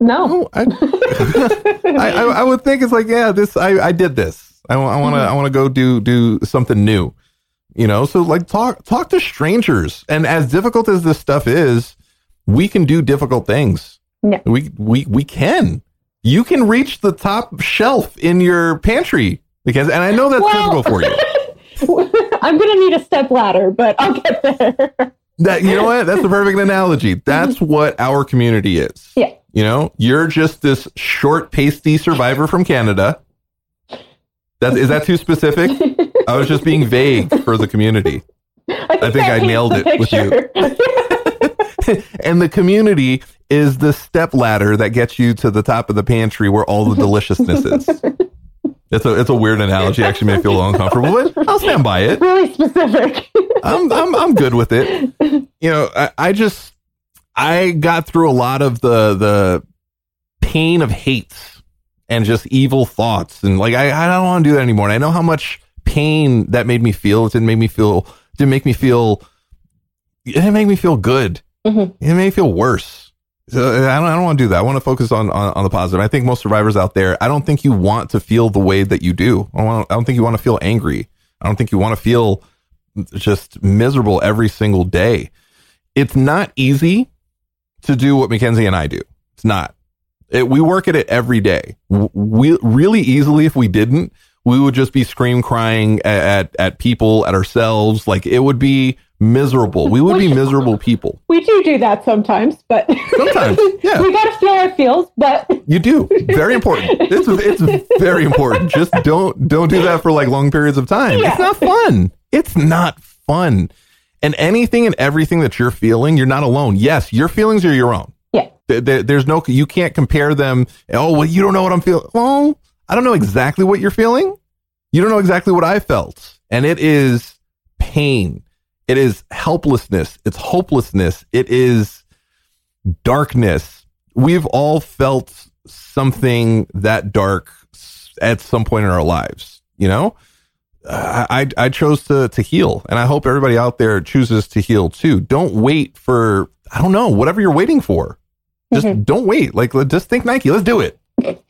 No. I, I, I, I would think it's like, yeah, this, I, I did this. I, I want to, mm-hmm. I want to go do, do something new, you know? So like talk, talk to strangers. And as difficult as this stuff is, we can do difficult things. Yeah. We, we, we can, you can reach the top shelf in your pantry because, and I know that's Well- difficult for you. I'm gonna need a step ladder, but I'll get there. That, you know what? That's the perfect analogy. That's what our community is. yeah. You know, you're just this short, pasty survivor from Canada. That is that too specific? I was just being vague for the community. I think that I nailed it with you. and the community is the step ladder that gets you to the top of the pantry where all the deliciousness is. It's a it's a weird analogy. Actually, made me feel a little uncomfortable, but I'll stand by it. really specific. I'm I'm I'm good with it. You know, I, I just I got through a lot of the the pain of hate and just evil thoughts and like I, I don't want to do that anymore. And I know how much pain that made me feel. It didn't make me feel didn't make me feel it didn't make me feel good. Mhm. It made me feel worse. So uh, I don't I don't want to do that. I want to focus on, on on the positive. I think most survivors out there, I don't think you want to feel the way that you do. I don't want, I don't think you want to feel angry. I don't think you want to feel just miserable every single day. It's not easy to do what Mackenzie and I do. It's not. It, we work at it every day. We really easily, if we didn't, we would just be scream crying at, at at people, at ourselves. Like it would be miserable. We would be miserable people. We do do that sometimes, but Sometimes, yeah. we got to feel our feels. But You do. Very important. It's it's very important. Just don't don't do that for like long periods of time. It's not fun. It's not fun. And anything and everything that you're feeling, you're not alone. Yes, your feelings are your own. Yeah. There- there's no you can't compare them. Oh, well, you don't know what I'm feeling. Well, I don't know exactly what you're feeling. You don't know exactly what I felt. And it is pain. It is helplessness. It's hopelessness. It is darkness. We've all felt something that dark at some point in our lives, you know? I I chose to to heal, and I hope everybody out there chooses to heal too. Don't wait for I don't know whatever you're waiting for. Just mm-hmm. don't wait. Like just think Nike. Let's do it.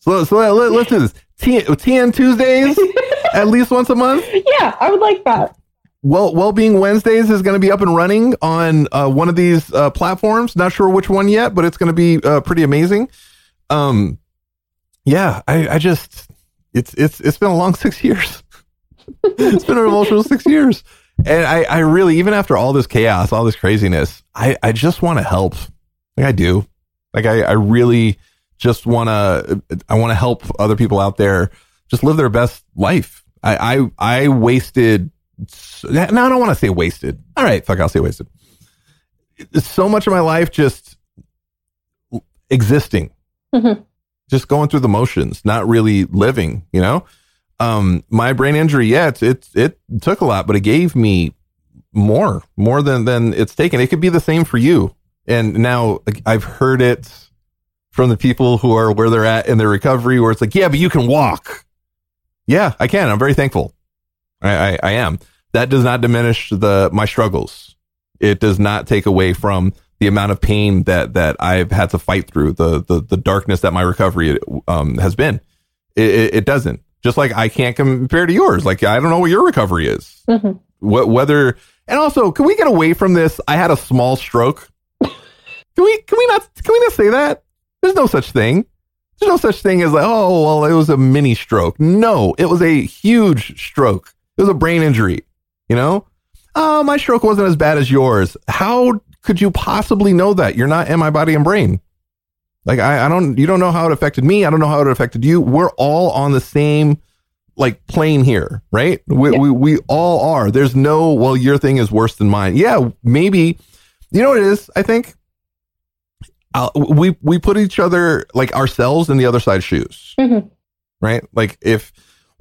so so let, us do this. T- TN Tuesdays at least once a month. yeah, I would like that. Well, Wellbeing Wednesdays is going to be up and running on uh, one of these uh, platforms. Not sure which one yet, but it's going to be uh, pretty amazing. Um, yeah, I, I just it's it's it's been a long six years. it's been an emotional six years, and I I really even after all this chaos, all this craziness, I I just want to help. Like I do, like I I really just want to I want to help other people out there just live their best life. I I I wasted no, I don't want to say wasted. All right, fuck, I'll say wasted. So much of my life just existing, Mhm. just going through the motions, not really living. You know, um, my brain injury, yeah, it's, it it took a lot, but it gave me more, more than than it's taken. It could be the same for you. And now I've heard it from the people who are where they're at in their recovery, where it's like, yeah, but you can walk. Yeah, I can. I'm very thankful. I, I, I am. That does not diminish the my struggles. It does not take away from the amount of pain that that I've had to fight through, the the, the darkness that my recovery um, has been. It, it, it doesn't. Just like I can't compare to yours. Like I don't know what your recovery is. Mhm. What whether and also, can we get away from this? I had a small stroke. Can we can we not can we not say that? There's no such thing. There's no such thing as like, oh well, it was a mini stroke. No, it was a huge stroke. It was a brain injury. You know? Oh, my stroke wasn't as bad as yours. How could you possibly know that? You're not in my body and brain. Like I, I don't you don't know how it affected me. I don't know how it affected you. We're all on the same like plane here, right? We, we we all are. There's no well, your thing is worse than mine. Yeah, maybe. You know what it is? I think uh, we we put each other like ourselves in the other side's shoes, Mhm. right? Like if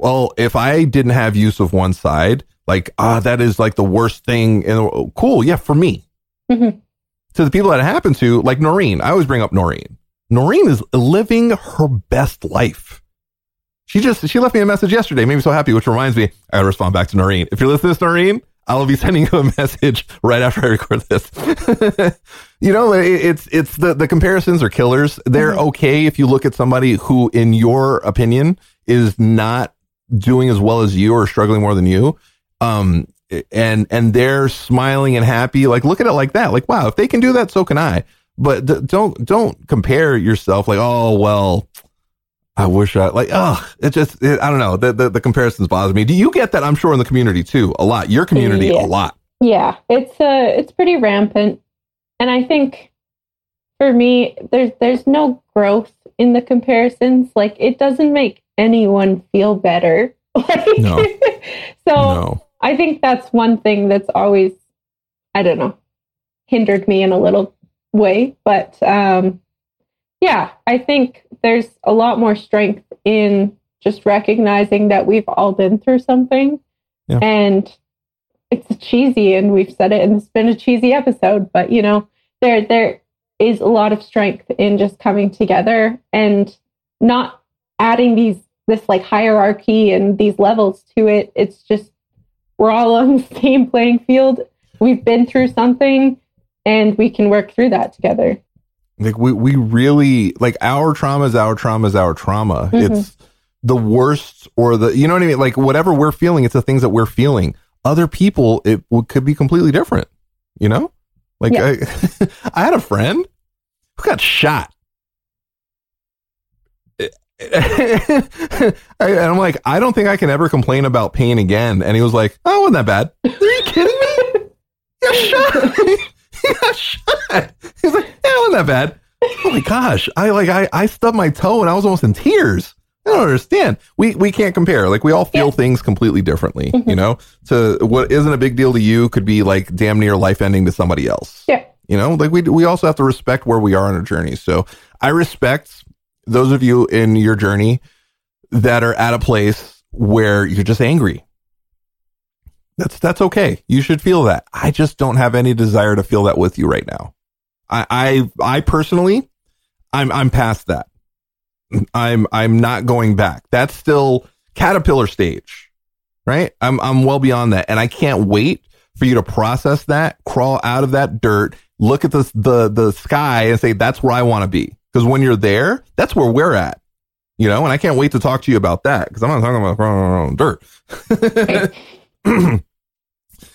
well, if I didn't have use of one side, like ah, that is like the worst thing. In the, cool, yeah, for me. Mhm. To the people that it happened to, like Noreen, I always bring up Noreen. Noreen is living her best life. She just she left me a message yesterday, made me so happy, which reminds me, I gotta respond back to Noreen. If you're listening to Noreen, I'll be sending you a message right after I record this. you know, it, it's it's the the comparisons are killers. They're okay if you look at somebody who, in your opinion, is not doing as well as you or struggling more than you. Um, and and they're smiling and happy. Like look at it like that. Like wow, if they can do that, so can I. But th- don't don't compare yourself. Like oh well, I wish I like. Oh, it just it, I don't know. The, the the comparisons bother me. Do you get that? I'm sure in the community too. A lot. Your community Yeah. a lot. Yeah, it's uh it's pretty rampant. And I think for me there's there's no growth in the comparisons. Like it doesn't make anyone feel better. Like No. so No. I think that's one thing that's always I don't know hindered me in a little way, but um yeah, I think there's a lot more strength in just recognizing that we've all been through something Yeah. and it's cheesy and we've said it and it's been a cheesy episode but you know there there is a lot of strength in just coming together and not adding these this like hierarchy and these levels to it it's just we're all on the same playing field we've been through something and we can work through that together Like we we really like our trauma is our trauma is our trauma. Mhm. It's the worst or the you know what I mean. Like whatever we're feeling, it's the things that we're feeling. Other people, it could be completely different. You know, like Yeah. I, I had a friend who got shot. I, and I'm like, I don't think I can ever complain about pain again. And he was like, Oh, wasn't that bad? Are you kidding me? got shot. he got shot. He's like, yeah, wasn't that bad. Oh my gosh. I like I, I stubbed my toe and I was almost in tears. I don't understand. We we can't compare. Like we all feel yeah. things completely differently. Mm-hmm. You know, to what isn't a big deal to you could be like damn near life ending to somebody else. Yeah. You know, like we we also have to respect where we are on our journey. So I respect those of you in your journey that are at a place where you're just angry. That's that's okay. You should feel that. I just don't have any desire to feel that with you right now. I I, I personally, I'm I'm past that. I'm I'm not going back. That's still caterpillar stage, right? I'm I'm well beyond that, and I can't wait for you to process that, crawl out of that dirt, look at the the the sky, and say that's where I want to be. Because when you're there, that's where we're at, you know. And I can't wait to talk to you about that because I'm not talking about dirt.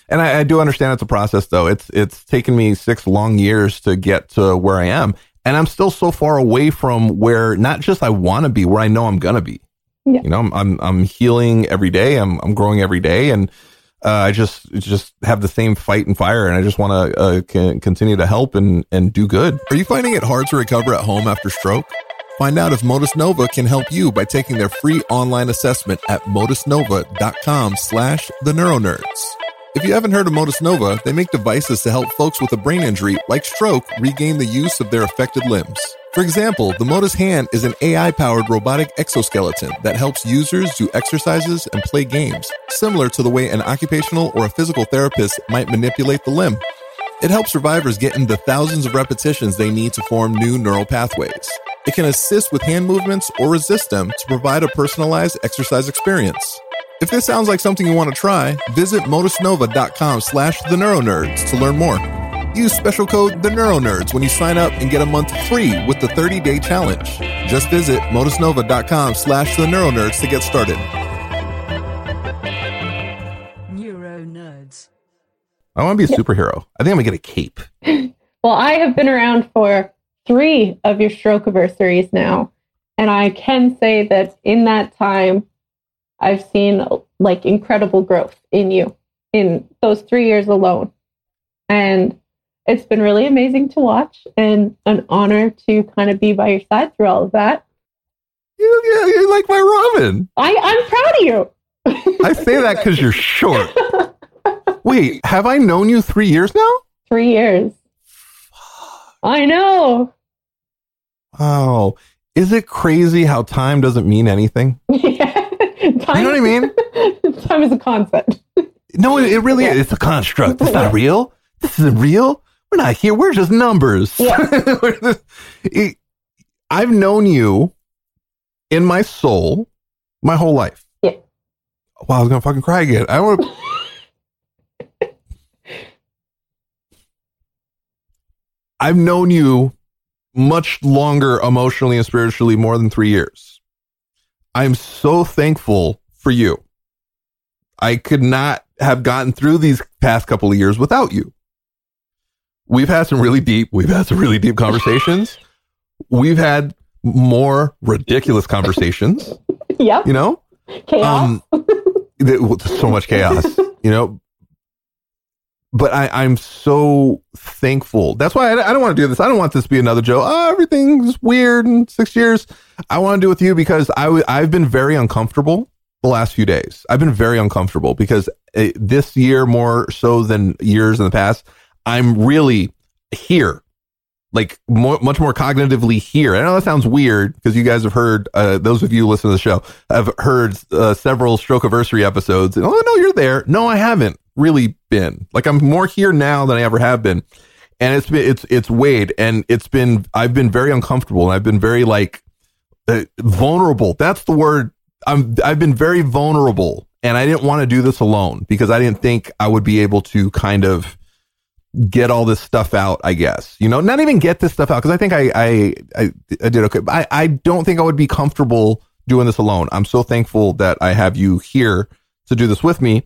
and I, I, do understand it's a process, though. It's it's taken me six long years to get to where I am, and I'm still so far away from where not just I want to be, where I know I'm gonna be. Yeah. You know, I'm, I'm I'm healing every day. I'm I'm growing every day, and uh, I just just have the same fight and fire, and I just want to uh, continue to help and and do good. Are you finding it hard to recover at home after stroke? Find out if Motus Nova can help you by taking their free online assessment at motusnova.com slash the neuronerds. If you haven't heard of Motus Nova, they make devices to help folks with a brain injury like stroke regain the use of their affected limbs. For example, the Motus Hand is an AI powered robotic exoskeleton that helps users do exercises and play games, similar to the way an occupational or a physical therapist might manipulate the limb. It helps survivors get into thousands of repetitions they need to form new neural pathways. It can assist with hand movements or resist them to provide a personalized exercise experience. If this sounds like something you want to try, visit motusnova.com slash the neuronerds to learn more. Use special code the neuronerds when you sign up and get a month free with the 30-day challenge. Just visit motusnova.com slash the neuronerds to get started. Neuronerds. I want to be a superhero. I think I'm going to get a cape. well, I have been around for three of your stroke anniversaries now. And I can say that in that time, I've seen like incredible growth in you in those three years alone. And it's been really amazing to watch and an honor to kind of be by your side through all of that. You, yeah, you like my Robin. I, I'm proud of you. I say that because you're short. Wait, have I known you three years now? Three years. I know. Wow. Is it crazy how time doesn't mean anything? yeah. Time, you know what I mean? time is a concept. No, it, it really yeah. is. It's a construct. It's not real. This isn't real. We're not here. We're just numbers. Yeah. I've known you in my soul my whole life. Yeah. Wow, I was gonna fucking cry again. I want. I've known you much longer emotionally and spiritually, more than three years. I'm so thankful for you. I could not have gotten through these past couple of years without you. We've had some really deep, we've had some really deep conversations. we've had more ridiculous conversations. Yeah. You know? Chaos. Um, so much chaos, you know? But I, I'm so thankful. That's why I, I don't want to do this. I don't want this to be another Joe. Oh, everything's weird in six years. I want to do with you because I w- I've been very uncomfortable the last few days. I've been very uncomfortable because uh, this year, more so than years in the past, I'm really here, like much more cognitively here. I know that sounds weird because you guys have heard, uh, those of you listen to the show have heard uh, several stroke anniversary episodes. And, oh, no, you're there. No, I haven't really been. Like I'm more here now than I ever have been. And it's been, it's, it's weighed and it's been, I've been very uncomfortable and I've been very like, uh, vulnerable. That's the word. I'm I've been very vulnerable, and I didn't want to do this alone because I didn't think I would be able to kind of get all this stuff out. I guess you know, not even get this stuff out because I think I, I I I did okay. I I don't think I would be comfortable doing this alone. I'm so thankful that I have you here to do this with me.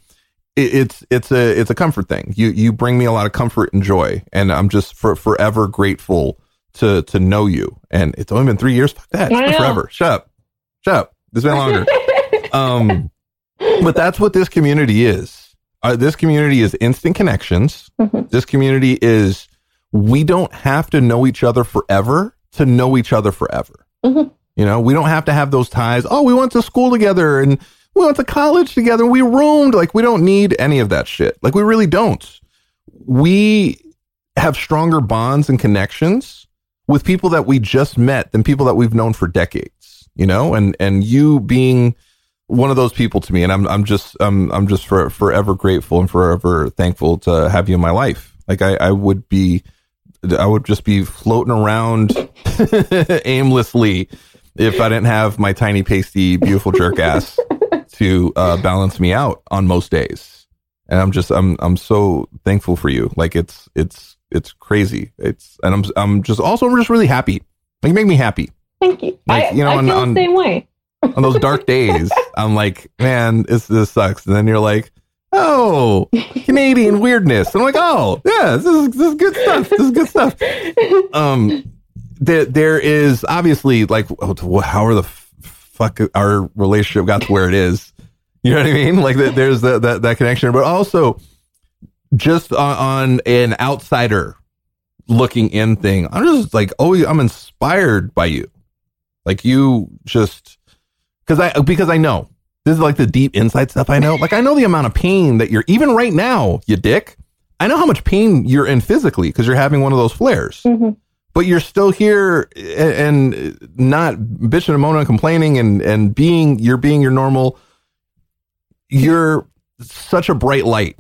It, it's it's a it's a comfort thing. You you bring me a lot of comfort and joy, and I'm just for, forever grateful to to know you. And it's only been three years. Fuck that. It's forever. Shut up. Shut up. It's been longer. um, but that's what this community is. Uh, this community is instant connections. This community is we don't have to know each other forever to know each other forever. You know, we don't have to have those ties. Oh, we went to school together and we went to college together. We roomed. Like, we don't need any of that shit. Like, we really don't. We have stronger bonds and connections with people that we just met than people that we've known for decades, you know? And, and you being one of those people to me. And I'm, I'm just, I'm, I'm just for, forever grateful and forever thankful to have you in my life. Like, I, I would be, I would just be floating around aimlessly if I didn't have my tiny, pasty, beautiful jerk ass to uh, balance me out on most days. And I'm just, I'm, I'm so thankful for you. Like it's, it's, it's crazy. It's, and I'm, I'm just also, I'm just really happy. Like, you make me happy. Thank you. Like, I, you know, I on- feel on- the same way. On those dark days, I'm like, man, this, this sucks. And then you're like, oh, Canadian weirdness. And I'm like, oh, yeah, this is, this is good stuff. This is good stuff. Um, there, there is obviously like, oh, how are the fuck our relationship got to where it is? You know what I mean? Like, there's that, that, that connection, but also just on, on an outsider looking in thing, I'm just like, oh, I'm inspired by you. Like, you just, because I, because I know this is like the deep inside stuff I know. Like, I know the amount of pain that you're, even right now, you dick. I know how much pain you're in physically because you're having one of those flares mm-hmm. But you're still here and, and not bitching and moaning and complaining and, and being, you're being your normal, you're such a bright light.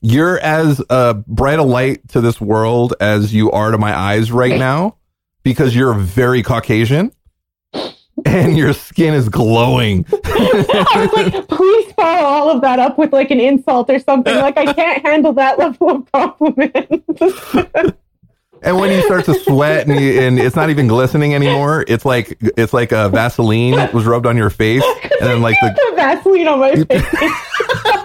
You're as uh, bright a light to this world as you are to my eyes right now because you're very Caucasian and your skin is glowing. I was like, please follow all of that up with like an insult or something. Like I can't handle that level of compliment. And when you start to sweat and, you, and it's not even glistening anymore, it's like it's like a Vaseline was rubbed on your face, and then like the the Vaseline on my face.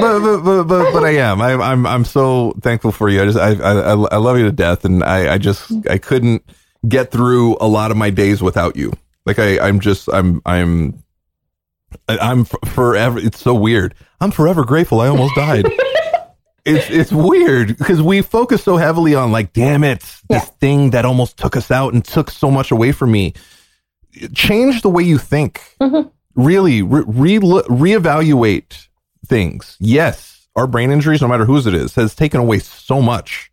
but, but, but, but, but I am. I'm, I'm, I'm so thankful for you. I just, I, I, I love you to death. And I, I just, I couldn't get through a lot of my days without you. Like I, I'm just, I'm, I'm, I'm forever. It's so weird. I'm forever grateful. I almost died. it's, it's weird because we focus so heavily on like, damn it, this thing that almost took us out and took so much away from me. Change the way you think. Really, re- re- reevaluate things. Yes, our brain injuries, no matter whose it is, has taken away so much.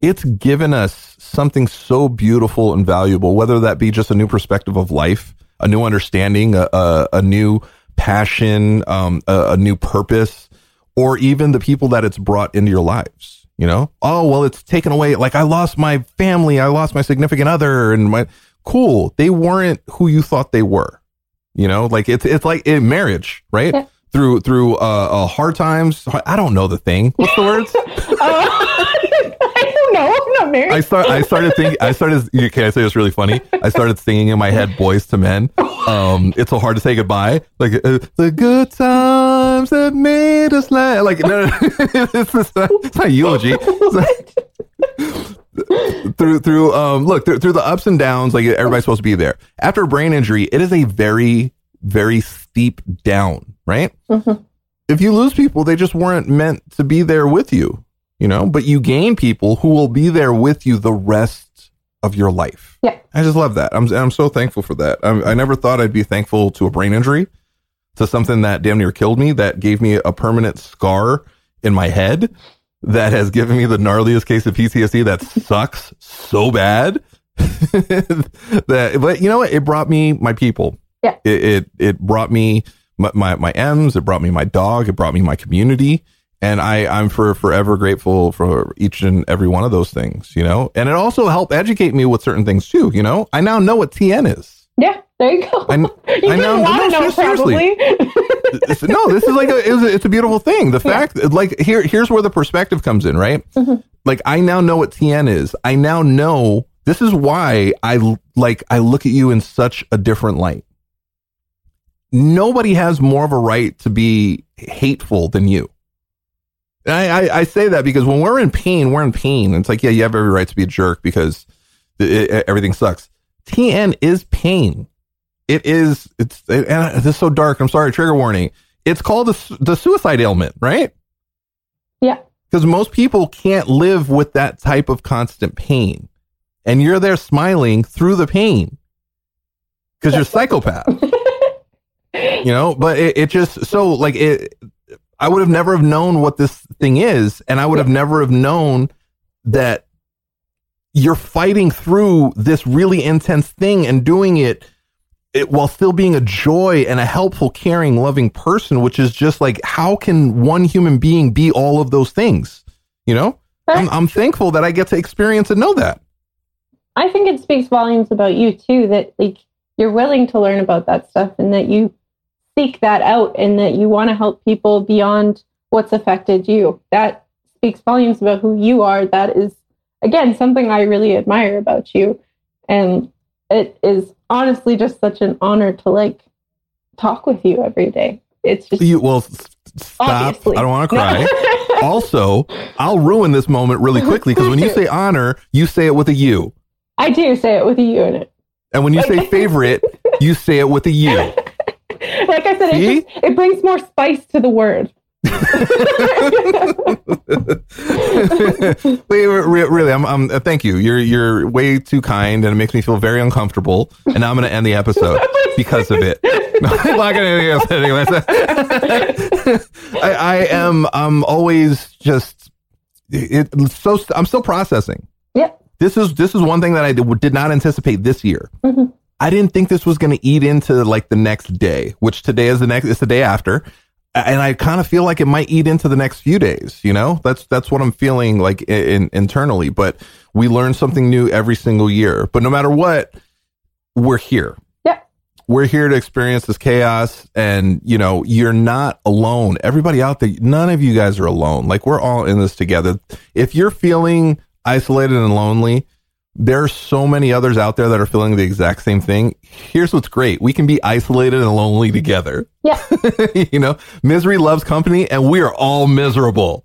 It's given us something so beautiful and valuable, whether that be just a new perspective of life, a new understanding, a, a, a new passion, um, a, a new purpose, or even the people that it's brought into your lives. You know, oh well, it's taken away. Like I lost my family, I lost my significant other, and my cool. They weren't who you thought they were. You know, like it's it's like in marriage, right? Through through uh, uh hard times. I don't know the thing. What's the words? I don't know. I'm not married. I start. I started thinking. I started. Can I say it's really funny? I started singing in my head, "Boyz II Men." Um, it's so hard to say goodbye. Like uh, the good times that made us laugh. Like no, no, it's, just not, it's not eulogy. It's not- through through um look through, through the ups and downs. Like everybody's supposed to be there. After a brain injury, it is a very very steep down. Right. If you lose people, they just weren't meant to be there with you you know, but you gain people who will be there with you the rest of your life. Yeah. I just love that. I'm, I'm so thankful for that. i I never thought I'd be thankful to a brain injury, to something that damn near killed me, that gave me a permanent scar in my head, that has given me the gnarliest case of PTSD that sucks so bad. that, but you know what? It brought me my people. Yeah. It, it, it brought me my, my, my M's. It brought me my dog. It brought me my community and I, I'm for forever grateful for each and every one of those things, you know. And it also helped educate me with certain things too, you know. I now know what TN is. Yeah, there you go. I, you I know, want to no, know, seriously. No, this is like a, it's a, it's a beautiful thing. The fact, like here, here's where the perspective comes in, right? Mm-hmm. Like I now know what TN is. I now know this is why I like I look at you in such a different light. Nobody has more of a right to be hateful than you. I, I, I say that because when we're in pain, we're in pain. It's like, yeah, you have every right to be a jerk because it, it- everything sucks. TN is pain. it is it's it, and this is so dark. I'm sorry, trigger warning. It's called the the suicide ailment, right? Yeah. Because most people can't live with that type of constant pain, and you're there smiling through the pain because you're a psychopath. you know, but it, it just so like it. I would have never have known what this thing is, and I would have never have known that you're fighting through this really intense thing and doing it, it while still being a joy and a helpful, caring, loving person, which is just like, how can one human being be all of those things? You know, I'm, I'm thankful that I get to experience and know that. I think it speaks volumes about you too, that like you're willing to learn about that stuff and that you seek that out and that you want to help people beyond what's affected you. That speaks volumes about who you are. That is again, something I really admire about you. And it is honestly just such an honor to like talk with you every day. It's just you well stop. Obviously. I don't want to cry. also, I'll ruin this moment really quickly because when you say honor, you say it with a U. I do say it with a U in it. And when you say favorite, you say it with a U. Like I said, it, just, it brings more spice to the word. Really, I'm, I'm. Uh, thank you. You're you're way too kind, and it makes me feel very uncomfortable. And now I'm going to end the episode because of it. No, I'm not going to end the anyways. I, I am. I'm always just. It, so I'm still processing. Yeah. This is this is one thing that I did, did not anticipate this year. Mm-hmm. I didn't think this was going to eat into like the next day, which today is the next. It's the day after and I kind of feel like it might eat into the next few days. You know, that's that's what I'm feeling like in, internally. But we learn something new every single year. But no matter what, we're here. Yeah, we're here to experience this chaos, and you know, you're not alone. Everybody out there, none of you guys are alone. Like we're all in this together. If you're feeling isolated and lonely, there are so many others out there that are feeling the exact same thing. Here's what's great. We can be isolated and lonely together. Yeah. you know, misery loves company and we are all miserable.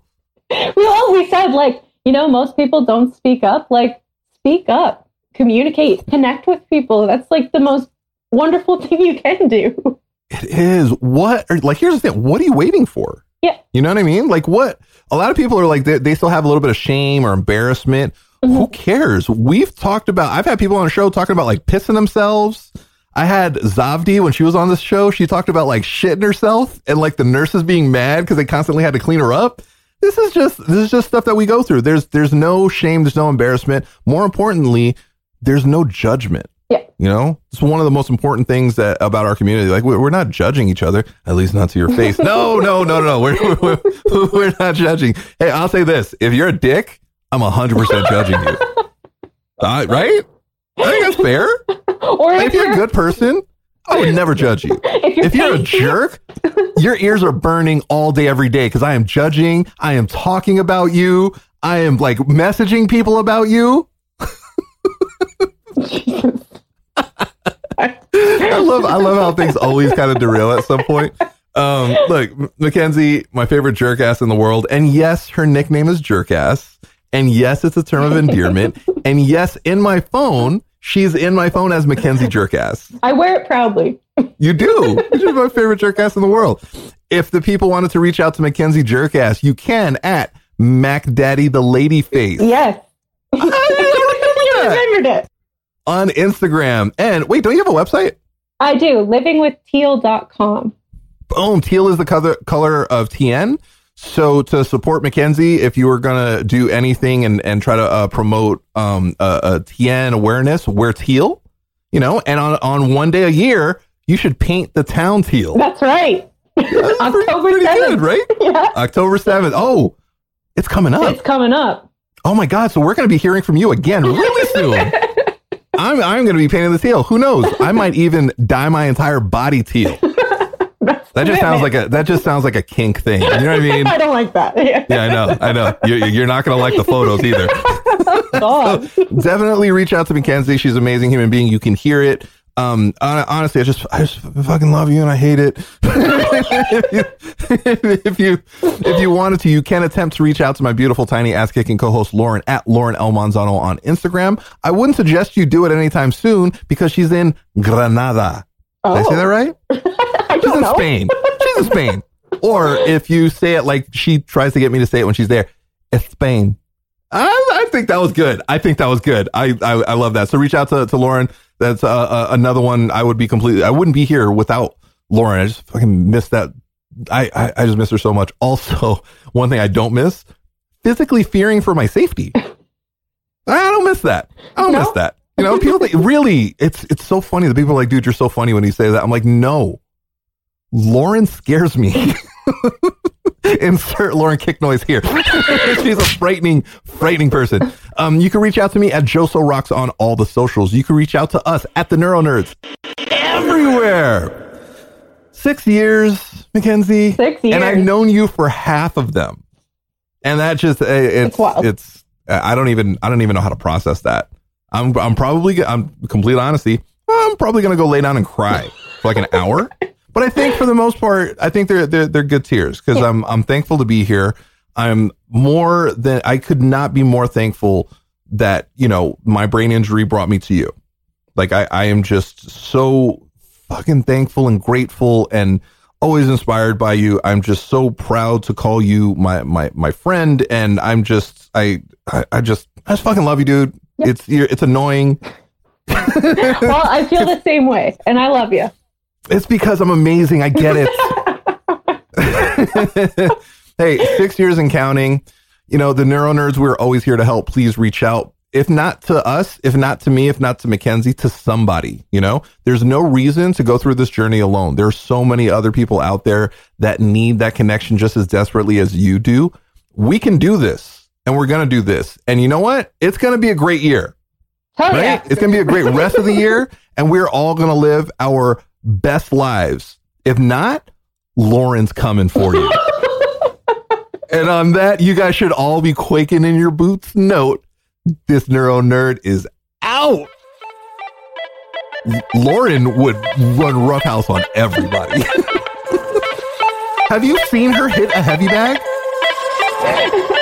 We always said like, you know, most people don't speak up. Like, speak up, communicate, connect with people. That's like the most wonderful thing you can do. It is. What, like, here's the thing. What are you waiting for? Yeah. You know what I mean? Like, what? A lot of people are like, they, they still have a little bit of shame or embarrassment. Who mm-hmm. cares? We've talked about, I've had people on the show talking about like pissing themselves. I had Zavdi when she was on this show. She talked about like shitting herself and like the nurses being mad because they constantly had to clean her up. This is just this is just stuff that we go through. There's there's no shame, there's no embarrassment. More importantly, there's no judgment. Yeah. You know, it's one of the most important things that about our community. Like we're, we're not judging each other, at least not to your face. No, no, no, no. We're, we're, we're not judging. Hey, I'll say this: if you're a dick, I'm 100% judging you. Uh, right? I think that's fair. Or if, if you're, you're, a good person, I would never judge you. If you're, if you're a jerk, your ears are burning all day, every day because I am judging. I am talking about you. I am like messaging people about you. I love I love how things always kind of derail at some point. Um, look, Mackenzie, my favorite jerk ass in the world, and yes, her nickname is jerk ass. And yes, it's a term of endearment. and yes, in my phone, she's in my phone as Mackenzie Jerkass. I wear it proudly. You do. She's my favorite jerkass in the world. If the people wanted to reach out to Mackenzie Jerkass, you can at Mac Daddy the Lady Face. Yes. Ah, I remembered it. On Instagram. And wait, don't you have a website? I do. Livingwithteal.com. Boom. Teal is the color, color of TN. So to support Mackenzie, if you were gonna do anything and and try to uh, promote um a, a TN awareness, wear teal, you know, and on on one day a year, you should paint the town teal. That's right. That's October pretty, pretty good, right? Yeah. October seventh. Oh, it's coming up. It's coming up. Oh my God! So we're gonna be hearing from you again really soon. I'm I'm gonna be painting the teal. Who knows? I might even dye my entire body teal that just sounds like a that just sounds like a kink thing. You know what I mean? I don't like that. Yeah, yeah I know. I know. You're, you're not going to like the photos either. so definitely reach out to Mackenzie. She's an amazing human being. You can hear it. Um, honestly, I just, I just fucking love you and I hate it. if, you, if you, if you wanted to, you can attempt to reach out to my beautiful, tiny ass kicking co-host Lauren at Lauren El Manzano on Instagram. I wouldn't suggest you do it anytime soon because she's in Granada Oh. Did I say that right? She's in know. Spain. She's in Spain. Or if you say it like she tries to get me to say it when she's there, it's Spain. I, I think that was good. I think that was good. I, I, I love that. So reach out to, to Lauren. That's uh, uh, another one. I would be completely, I wouldn't be here without Lauren. I just fucking miss that. I, I, I just miss her so much. Also, one thing I don't miss, physically fearing for my safety. I don't miss that. I don't No? miss that. You know, people think, really, it's it's so funny. The people are like, dude, you're so funny when you say that. I'm like, no. Lauren scares me. Insert Lauren kick noise here. She's a frightening, frightening person. Um, you can reach out to me at Joso Rocks on all the socials. You can reach out to us at the Neuro Nerds everywhere. Six years, Mackenzie. Six years, And I've known you for half of them. And that just, uh, it's, It's wild. it's, I don't even, I don't even know how to process that. I'm, I'm probably, I'm complete honesty. I'm probably going to go lay down and cry for like an hour. But I think for the most part, I think they're, they're, they're good tears because I'm, I'm thankful to be here. I'm more than, I could not be more thankful that, you know, my brain injury brought me to you. Like I, I am just so fucking thankful and grateful and always inspired by you. I'm just so proud to call you my my my friend, and I'm just I I, I just I just fucking love you, dude. It's you're, it's annoying. well, I feel the same way, and I love you. It's because I'm amazing. I get it. hey, six years and counting. You know, the Neuro Nerds, we're always here to help. Please reach out. If not to us, if not to me, if not to Mackenzie, to somebody, you know, there's no reason to go through this journey alone. There's so many other people out there that need that connection just as desperately as you do. We can do this and we're going to do this. And you know what? It's going to be a great year Hell right? yeah. It's going to be a great rest of the year, and we're all going to live our best lives. If not, Lauren's coming for you. and on that, you guys should all be quaking in your boots. Note, this neuro nerd is out. Lauren would run roughhouse on everybody. Have you seen her hit a heavy bag?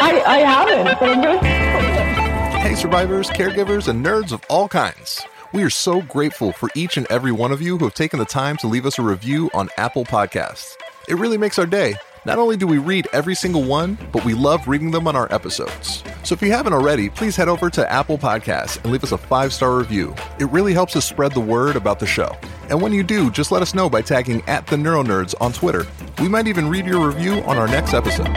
I, I haven't, but I'm gonna. Hey, survivors, caregivers, and nerds of all kinds. We are so grateful for each and every one of you who have taken the time to leave us a review on Apple Podcasts. It really makes our day. Not only do we read every single one, but we love reading them on our episodes. So if you haven't already, please head over to Apple Podcasts and leave us a five star review. It really helps us spread the word about the show. And when you do, just let us know by tagging at the Neuronerds on Twitter. We might even read your review on our next episode.